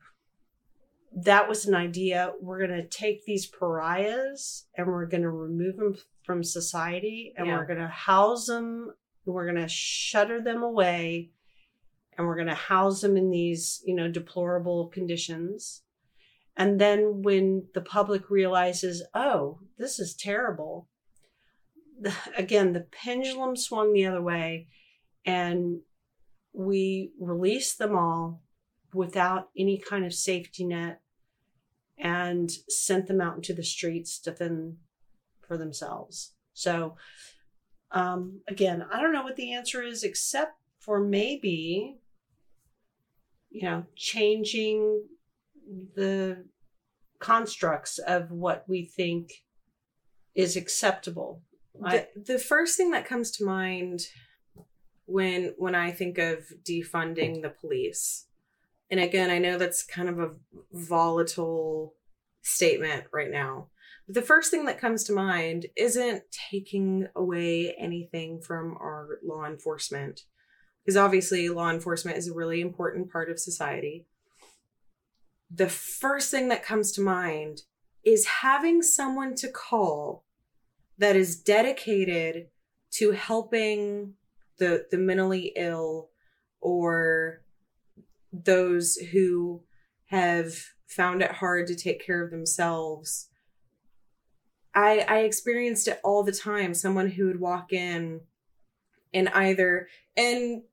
that was an idea. We're going to take these pariahs and we're going to remove them from society and Yeah. we're going to house them. We're going to shutter them away and we're going to house them in these, you know, deplorable conditions. And then when the public realizes, oh, this is terrible, the, <laughs> again, the pendulum swung the other way and we released them all without any kind of safety net and sent them out into the streets to fend for themselves. So, um, again, I don't know what the answer is, except for maybe, you know, changing the constructs of what we think is acceptable. I, the, the first thing that comes to mind when when I think of defunding the police, and again, I know that's kind of a volatile statement right now. But the first thing that comes to mind isn't taking away anything from our law enforcement, because obviously law enforcement is a really important part of society. The first thing that comes to mind is having someone to call that is dedicated to helping the the mentally ill or those who have found it hard to take care of themselves. I i experienced it all the time. Someone who would walk in and either and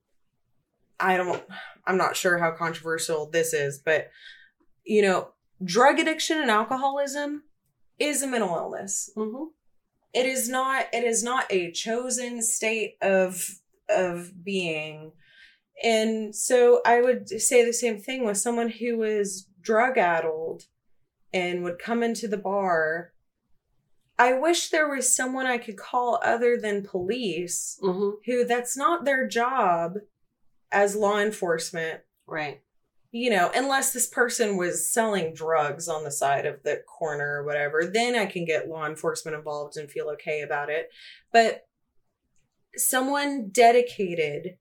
i don't i'm not sure how controversial this is but you know drug addiction and alcoholism is a mental illness. Mhm. it is not it is not a chosen state of of being and so i would say the same thing with someone who was drug addled and would come into the bar i wish there was someone i could call other than police Mhm. who that's not their job as law enforcement Right. you know, unless this person was selling drugs on the side of the corner or whatever, then I can get law enforcement involved and feel okay about it. But someone dedicated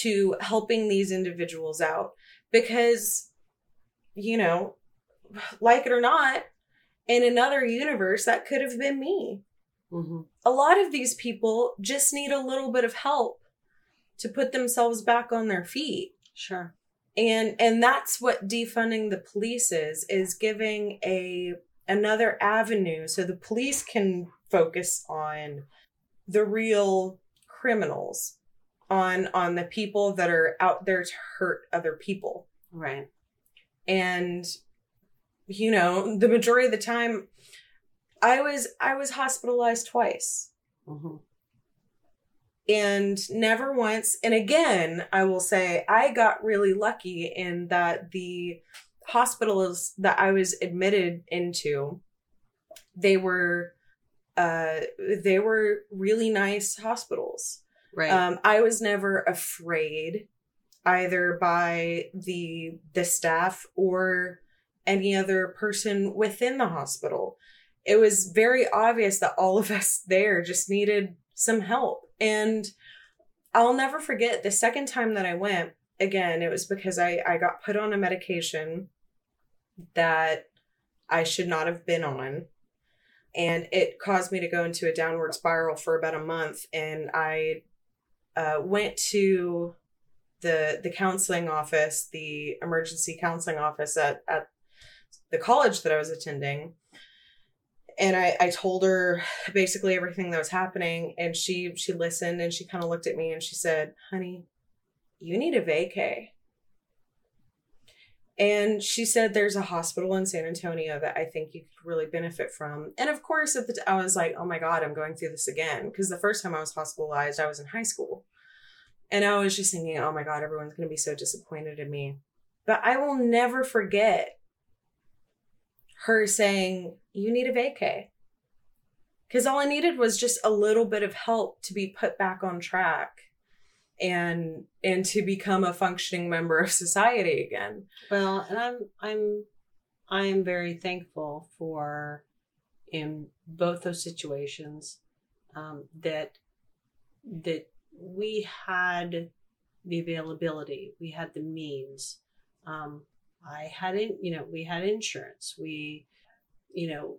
to helping these individuals out because, you know, like it or not, in another universe, that could have been me. Mhm. A lot of these people just need a little bit of help to put themselves back on their feet Sure. and and that's what defunding the police is is giving a another avenue so the police can focus on the real criminals on on the people that are out there to hurt other people. Right. and you know the majority of the time i was i was hospitalized twice. Hmm and never once and again i will say i got really lucky in that the hospitals that i was admitted into they were uh they were really nice hospitals. Right. um i was never afraid either by the the staff or any other person within the hospital. It was very obvious that all of <laughs> us there just needed some help. And i'll never forget the second time that i went again it was because i i got put on a medication that i should not have been on and it caused me to go into a downward spiral for about a month and i uh, went to the the counseling office the emergency counseling office at at the college that i was attending and I, I told her basically everything that was happening and she she listened and she kind of looked at me and she said honey you need a vacay and she said there's a hospital in san antonio that i think you could really benefit from and of course at the t- i was like oh my god i'm going through this again because the first time i was hospitalized i was in high school And I was just thinking, oh my God, everyone's going to be so disappointed in me. But I will never forget her saying, you need a vacay. Because all I needed was just a little bit of help to be put back on track and and to become a functioning member of society again. Well, and I'm I'm I'm very thankful for in both those situations um, that that we had the availability, we had the means. Um, I hadn't, you know, we had insurance. We, you know,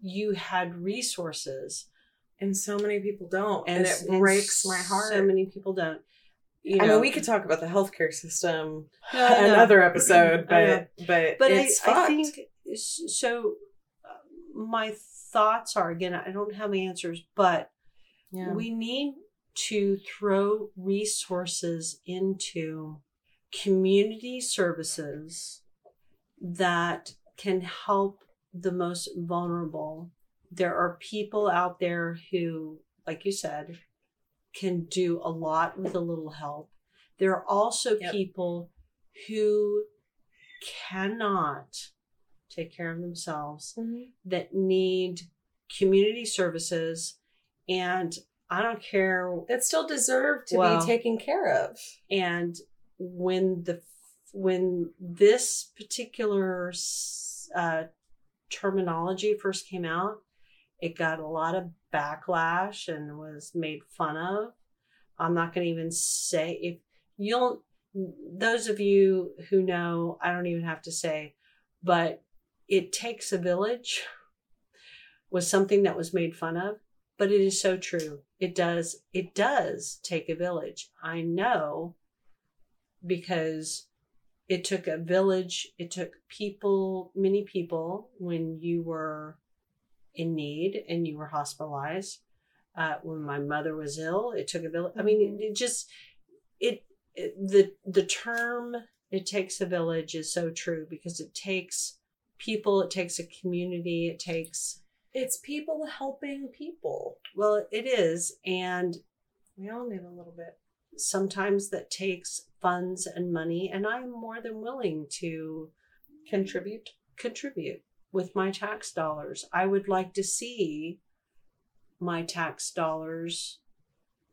you had resources. And so many people don't. And, it breaks my heart. So many people don't. You I know, mean, we could talk about the healthcare system No, no, no. another episode, but but, but I, it's I think so. uh, My thoughts are again, I don't have answers, but yeah. we need to throw resources into community services that can help the most vulnerable. There are people out there who, like you said, can do a lot with a little help. There are also Yep. people who cannot take care of themselves Mhm. that need community services and I don't care that still deserve to Well- be taken care of. and when the when this particular uh, terminology first came out it got a lot of backlash and was made fun of. I'm not going to even say if you'll those of you who know i don't even have to say but it takes a village was something that was made fun of but it is so true. It does it does take a village i know because it took a village it took people many people when you were in need and you were hospitalized uh, when my mother was ill it took a village i mean it, it just it, it the the term it takes a village is so true because it takes people it takes a community it takes It's people helping people. well it is and We all need a little bit. sometimes that takes funds and money and i'm more than willing to Contribute. contribute with my tax dollars i would like to see my tax dollars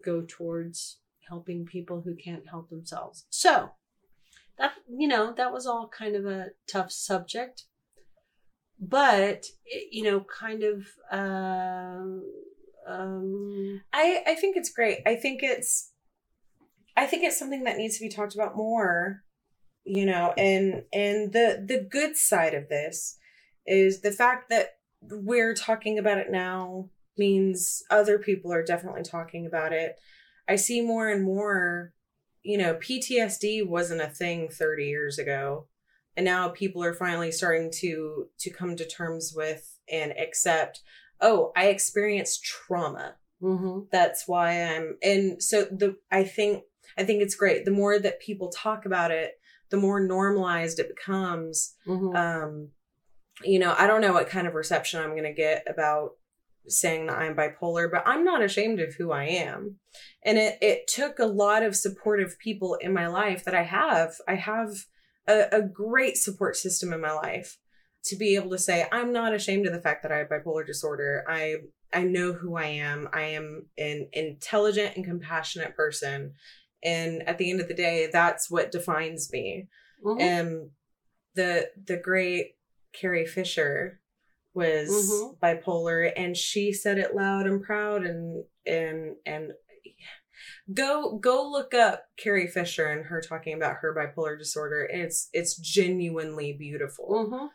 go towards helping people who can't help themselves so that you know that was all kind of a tough subject but it, you know kind of um um I I think it's great. I think it's I think it's something that needs to be talked about more, you know, and and the the good side of this is the fact that we're talking about it now means other people are definitely talking about it. I see more and more, you know, PTSD wasn't a thing 30 years ago. And now people are finally starting to to come to terms with and accept, oh, I experienced trauma mhm. that's why i'm and so the i think i think it's great the more that people talk about it the more normalized it becomes Mhm. um you know i don't know what kind of reception i'm going to get about saying that i'm bipolar but i'm not ashamed of who i am and it it took a lot of supportive people in my life that i have i have a, a great support system in my life to be able to say i'm not ashamed of the fact that i have bipolar disorder i I know who I am. I am an intelligent and compassionate person. And at the end of the day, that's what defines me. Mhm. And the the great Carrie Fisher was Mhm. bipolar and she said it loud and proud and and and go go look up Carrie Fisher and her talking about her bipolar disorder. It's it's genuinely beautiful. Mhm.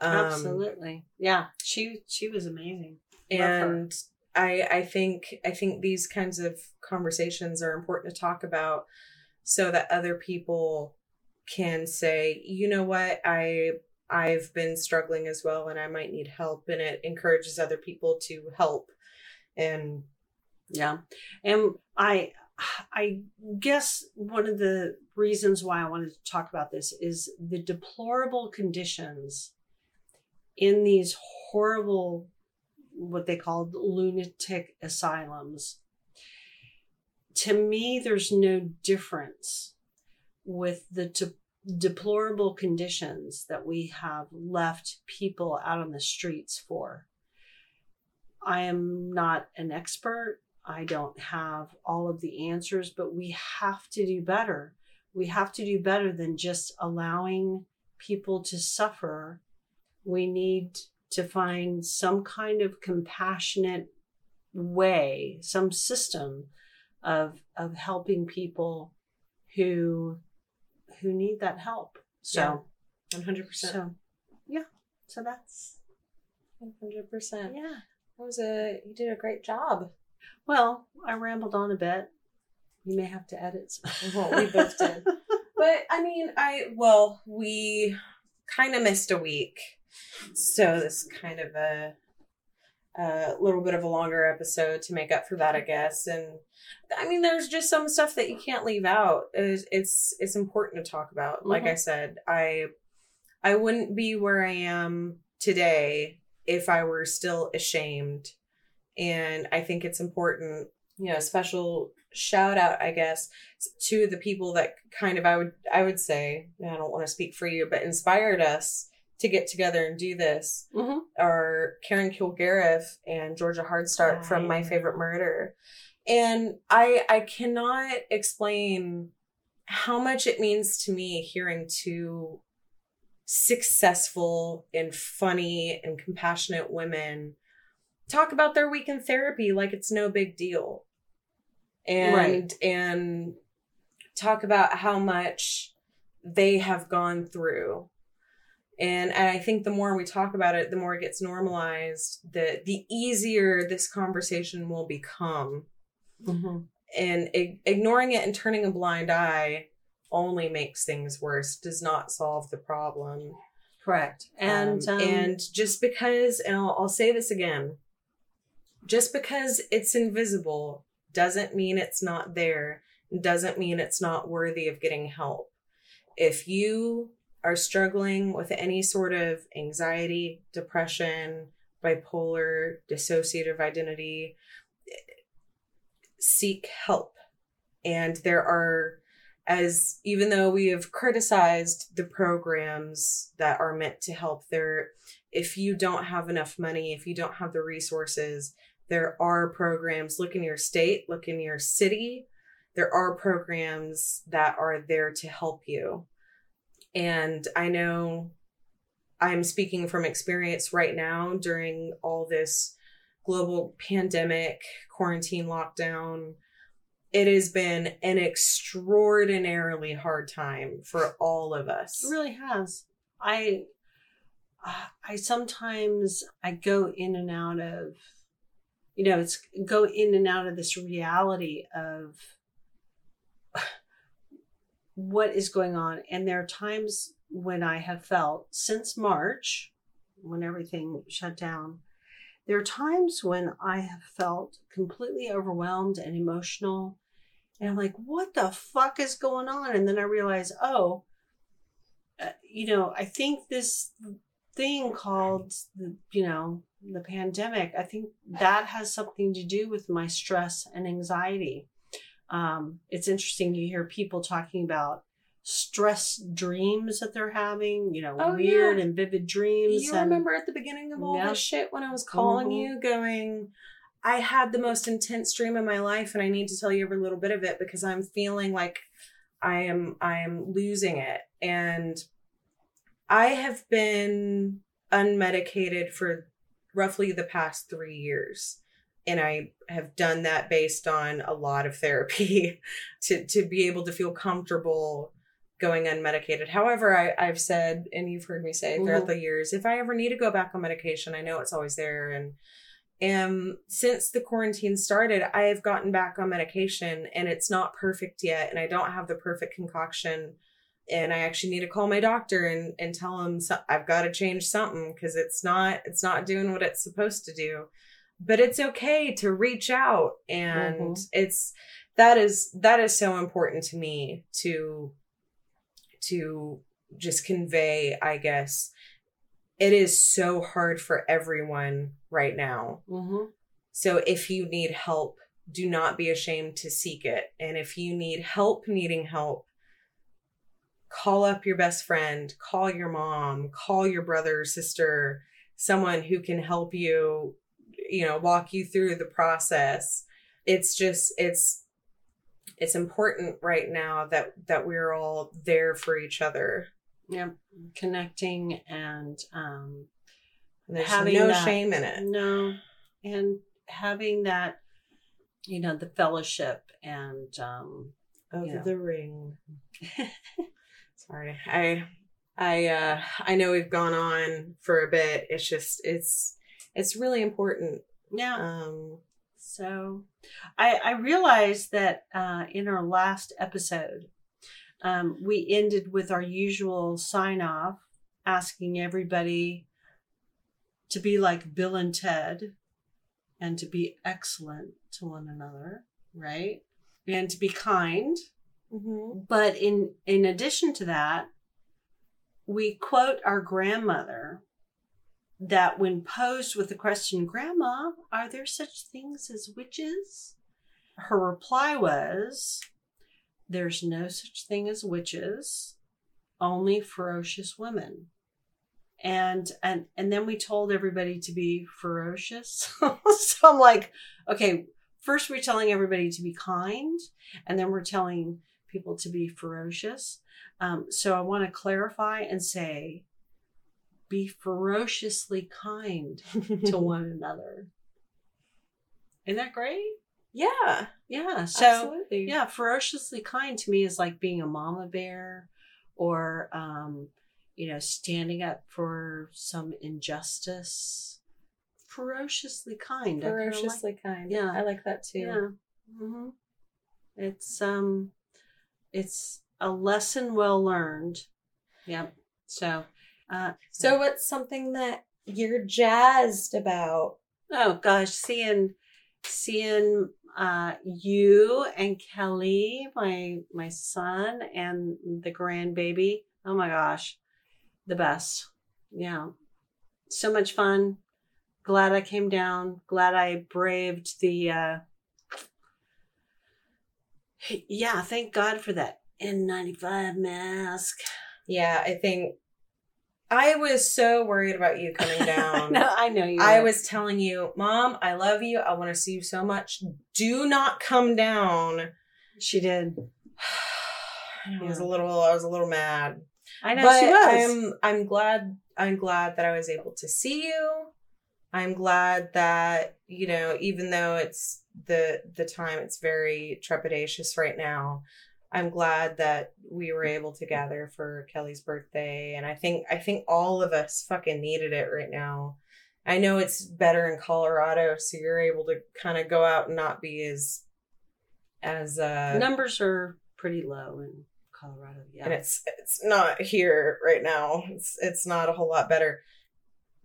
Um, Absolutely. Yeah. She she was amazing. And i i think i think these kinds of conversations are important to talk about so that other people can say you know what i i've been struggling as well and i might need help and it encourages other people to help and Yeah. And I I guess one of the reasons why I wanted to talk about this is the deplorable conditions in these horrible what they call lunatic asylums. to me, there's no difference with the deplorable conditions that we have left people out on the streets for. I am not an expert. I don't have all of the answers, but we have to do better. We have to do better than just allowing people to suffer. We need to find some kind of compassionate way, some system of of helping people who who need that help. So, One hundred percent. yeah. So that's One hundred percent. yeah. That was a you did a great job. Well, I rambled on a bit. You may have to edit. some. Well, we both <laughs> did. But I mean, I well, we kind of missed a week, so this kind of a a little bit of a longer episode to make up for that, I mm-hmm. guess. And I mean, there's just some stuff that you can't leave out. It's it's, it's important to talk about. Like mm-hmm. I said, I I wouldn't be where I am today if I were still ashamed. And I think it's important, you know, special shout out, I guess, to the people that kind of I would I would say, I don't want to speak for you, but inspired us to get together and do this Mhm. are Karen Kilgariff and Georgia Hardstark from My. Favorite Murder. And I I cannot explain how much it means to me hearing two successful and funny and compassionate women talk about their week in therapy like it's no big deal. And Right. and talk about how much they have gone through and, and I think the more we talk about it, the more it gets normalized, the the easier this conversation will become. Mhm. And ig- ignoring it and turning a blind eye only makes things worse, does not solve the problem. Correct. And Um, um, and just because, and I'll, I'll say this again, just because it's invisible doesn't mean it's not there. Doesn't mean it's not worthy of getting help. If you are struggling with any sort of anxiety, depression, bipolar, dissociative identity, seek help. And there are, as even though we have criticized the programs that are meant to help, there, if you don't have enough money, if you don't have the resources, there are programs. Look in your state, look in your city. There are programs that are there to help you. And I know I'm speaking from experience right now during all this global pandemic, quarantine lockdown. It has been an extraordinarily hard time for all of us. It really has. I I sometimes I go in and out of you know, it's go in and out of this reality of what is going on. And there are times when I have felt since March when everything shut down there are times when I have felt completely overwhelmed and emotional. And I'm like what the fuck is going on? And then I realize oh uh, you know, I think this thing called the, you know, the pandemic, I think that has something to do with my stress and anxiety. Um, it's interesting you hear people talking about stress dreams that they're having, you know, Oh, weird yeah. and vivid dreams. You and, remember at the beginning of all this shit when I was calling Mhm. you going, I had the most intense dream of my life and I need to tell you every little bit of it because I'm feeling like I am I am losing it. And I have been unmedicated for roughly the past three years. And I have done that based on a lot of therapy <laughs> to, to be able to feel comfortable going unmedicated. However, I, I've said, and you've heard me say throughout Mhm. the years, if I ever need to go back on medication, I know it's always there. And and since the quarantine started, I have gotten back on medication and it's not perfect yet. And I don't have the perfect concoction. And I actually need to call my doctor and, and tell him so, I've got to change something because it's not it's not doing what it's supposed to do. But it's okay to reach out and Mhm. it's that is that is so important to me to to just convey, I guess. It is so hard for everyone right now. Mhm. So if you need help, do not be ashamed to seek it. And if you need help needing help, call up your best friend, call your mom, call your brother or sister, someone who can help you, you know, walk you through the process. It's just it's it's important right now that that we're all there for each other. Yeah, connecting and um, And there's Having no that- shame in it. no, and having that, you know, the fellowship and um, Of Yeah. the ring. <laughs> Sorry. I I uh I know we've gone on for a bit. It's just it's it's really important. yeah. Um So I, I realized that uh, in our last episode, um, we ended with our usual sign off, asking everybody to be like Bill and Ted and to be excellent to one another, right? And to be kind. But in, in addition to that, we quote our grandmother that when posed with the question, Grandma, are there such things as witches? Her reply was, There's no such thing as witches, only ferocious women. And and and then we told everybody to be ferocious. <laughs> so I'm like, okay, first we're telling everybody to be kind, and then we're telling people to be ferocious. Um, so I want to clarify and say, be ferociously kind <laughs> to one another. Isn't that great? Yeah. Yeah. So absolutely. yeah, ferociously kind to me is like being a mama bear or um, you know, standing up for some injustice. Ferociously kind. Kinda like- Ferociously kind. Yeah. I like that too. yeah. hmm It's um it's a lesson well learned. Yep. So uh So what's something that you're jazzed about? oh gosh, seeing seeing uh you and Kelly, my my son and the grandbaby. Oh my gosh. The best. Yeah. So much fun. Glad I came down. Glad I braved the uh yeah, thank God for that N95 mask. Yeah, I think I was so worried about you coming <laughs> down. no, I know you. I were. was telling you, Mom, I love you. I want to see you so much. Do not come down. She did. <sighs> I was a little I was a little mad. I know but she was. I'm I'm glad I'm glad that I was able to see you. I'm glad that, you know, even though it's the the time it's very trepidatious right now, I'm glad that we were able to gather for Kelly's birthday and I think I think all of us fucking needed it right now. I know it's better in Colorado so you're able to kind of go out and not be as as uh Numbers are pretty low in Colorado. Yeah. and it's it's not here right now. It's it's not a whole lot better.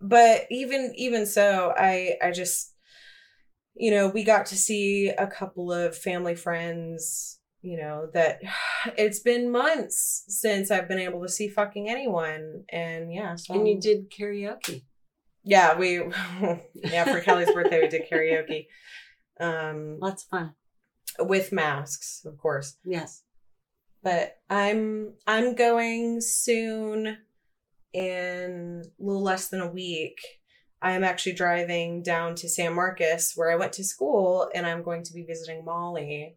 But even even so, I I just you know, we got to see a couple of family friends, you know, that <sighs> it's been months since I've been able to see fucking anyone. And yeah, so and you did karaoke. Yeah, we <laughs> yeah, for Kelly's birthday we did karaoke. Um Lots of fun. with masks, of course. Yes. but I'm I'm going soon in a little less than a week. I am actually driving down to San Marcos where I went to school and I'm going to be visiting Molly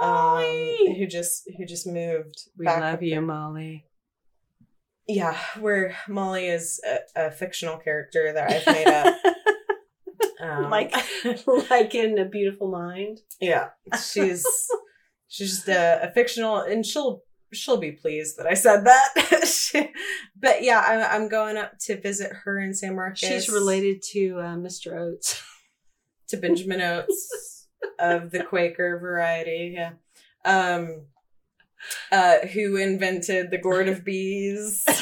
um who just who just moved we back love you. Molly. Yeah, where Molly is a, a fictional character that I've made up. <laughs> Um, like, <laughs> like in a beautiful mind. Yeah, she's <laughs> she's just a, a fictional, and she'll she'll be pleased that I said that. She- but yeah, I'm I'm going up to visit her in San Marcos. She's related to uh, Mr. Oates. to Benjamin Oates of the Quaker variety. Yeah, um, uh, who invented the gourd of bees? <laughs>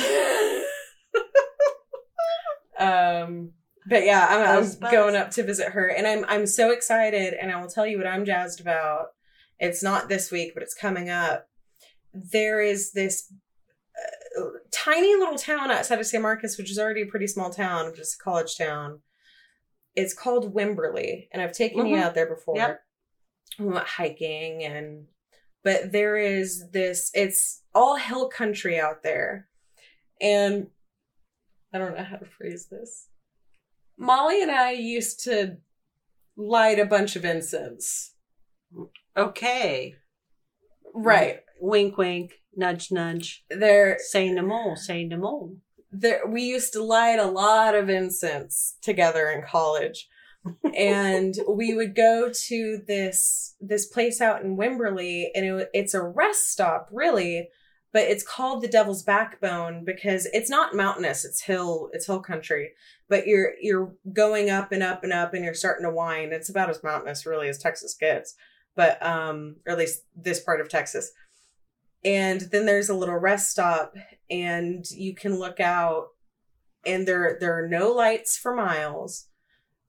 um. But yeah, I'm, I'm going up to visit her, and I'm I'm so excited, and I will tell you what I'm jazzed about. It's not this week, but it's coming up. There is this uh, tiny little town outside of San Marcos, which is already a pretty small town, just a college town. It's called Wimberley, and I've taken you Mhm. out there before. Yep. we went hiking and but there is this it's all hill country out there and i don't know how to phrase this molly and i used to light a bunch of incense Okay. right Wink, wink. Nudge, nudge. there Say no more. Say no more. There we used to light a lot of incense together in college. And <laughs> we would go to this this place out in Wimberley and it, it's a rest stop really but it's called the Devil's Backbone because it's not mountainous it's hill it's hill country but you're you're going up and up and up and you're starting to wind it's about as mountainous really as Texas gets but um or at least this part of Texas and then there's a little rest stop and you can look out and there there are no lights for miles.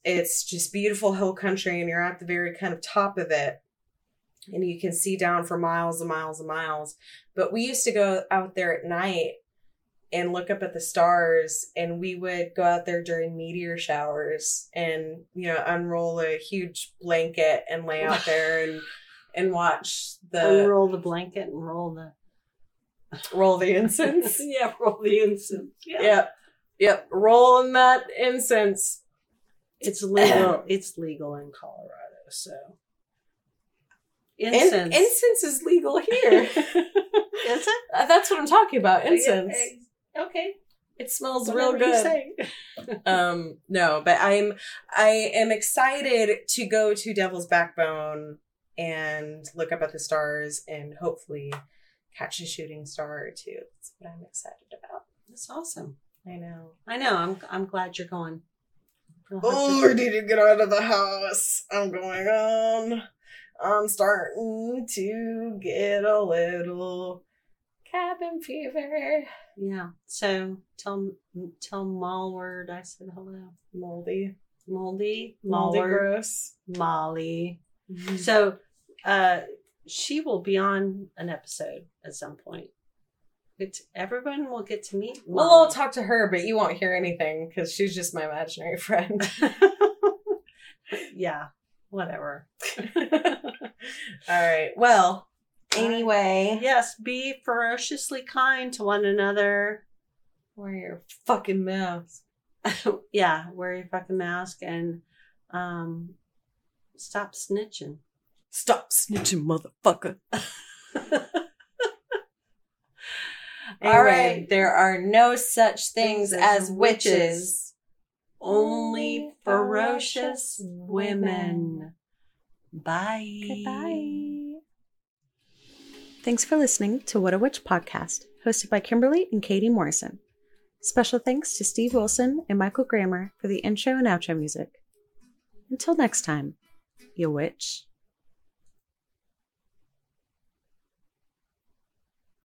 It's just beautiful hill country and you're at the very kind of top of it and you can see down for miles and miles and miles. But we used to go out there at night and look up at the stars and we would go out there during meteor showers and you know unroll a huge blanket and lay out there and <laughs> and watch the Unroll the blanket and roll the. roll the incense <laughs> yeah, roll the incense. Yeah. yep yep rolling that incense It's legal. <clears throat> it's legal in Colorado, so. In- Incense. incense is legal here <laughs> Is it? Uh, that's what i'm talking about incense Okay. it smells Whatever real good <laughs> um no but i'm i am excited to go to devil's backbone and look up at the stars and hopefully catch a shooting star or two that's what i'm excited about That's awesome. i know I know. I'm. I'm glad you're going. Oh to- need to get out of the house i'm going on i'm starting to get a little cabin fever yeah. So tell tell Malward I said hello. moldy Moldy. moldy Malward. gross Molly. Mm-hmm. So uh she will be on an episode at some point. It's everyone will get to meet. Well. I'll talk to her, but you won't hear anything because she's just my imaginary friend. <laughs> <laughs> yeah, whatever. <laughs> All right. Well, anyway, Yes, be ferociously kind to one another. wear your fucking mask. yeah, wear your fucking mask and um stop snitching. Stop snitching, motherfucker. <laughs> All Anyway, right. There are no such things as witches. Only ferocious women. Bye. Goodbye. Thanks for listening to What a Witch podcast, hosted by Kimberly and Katie Morrison. Special thanks to Steve Wilson and Michael Grammer for the intro and outro music. Until next time, you witch.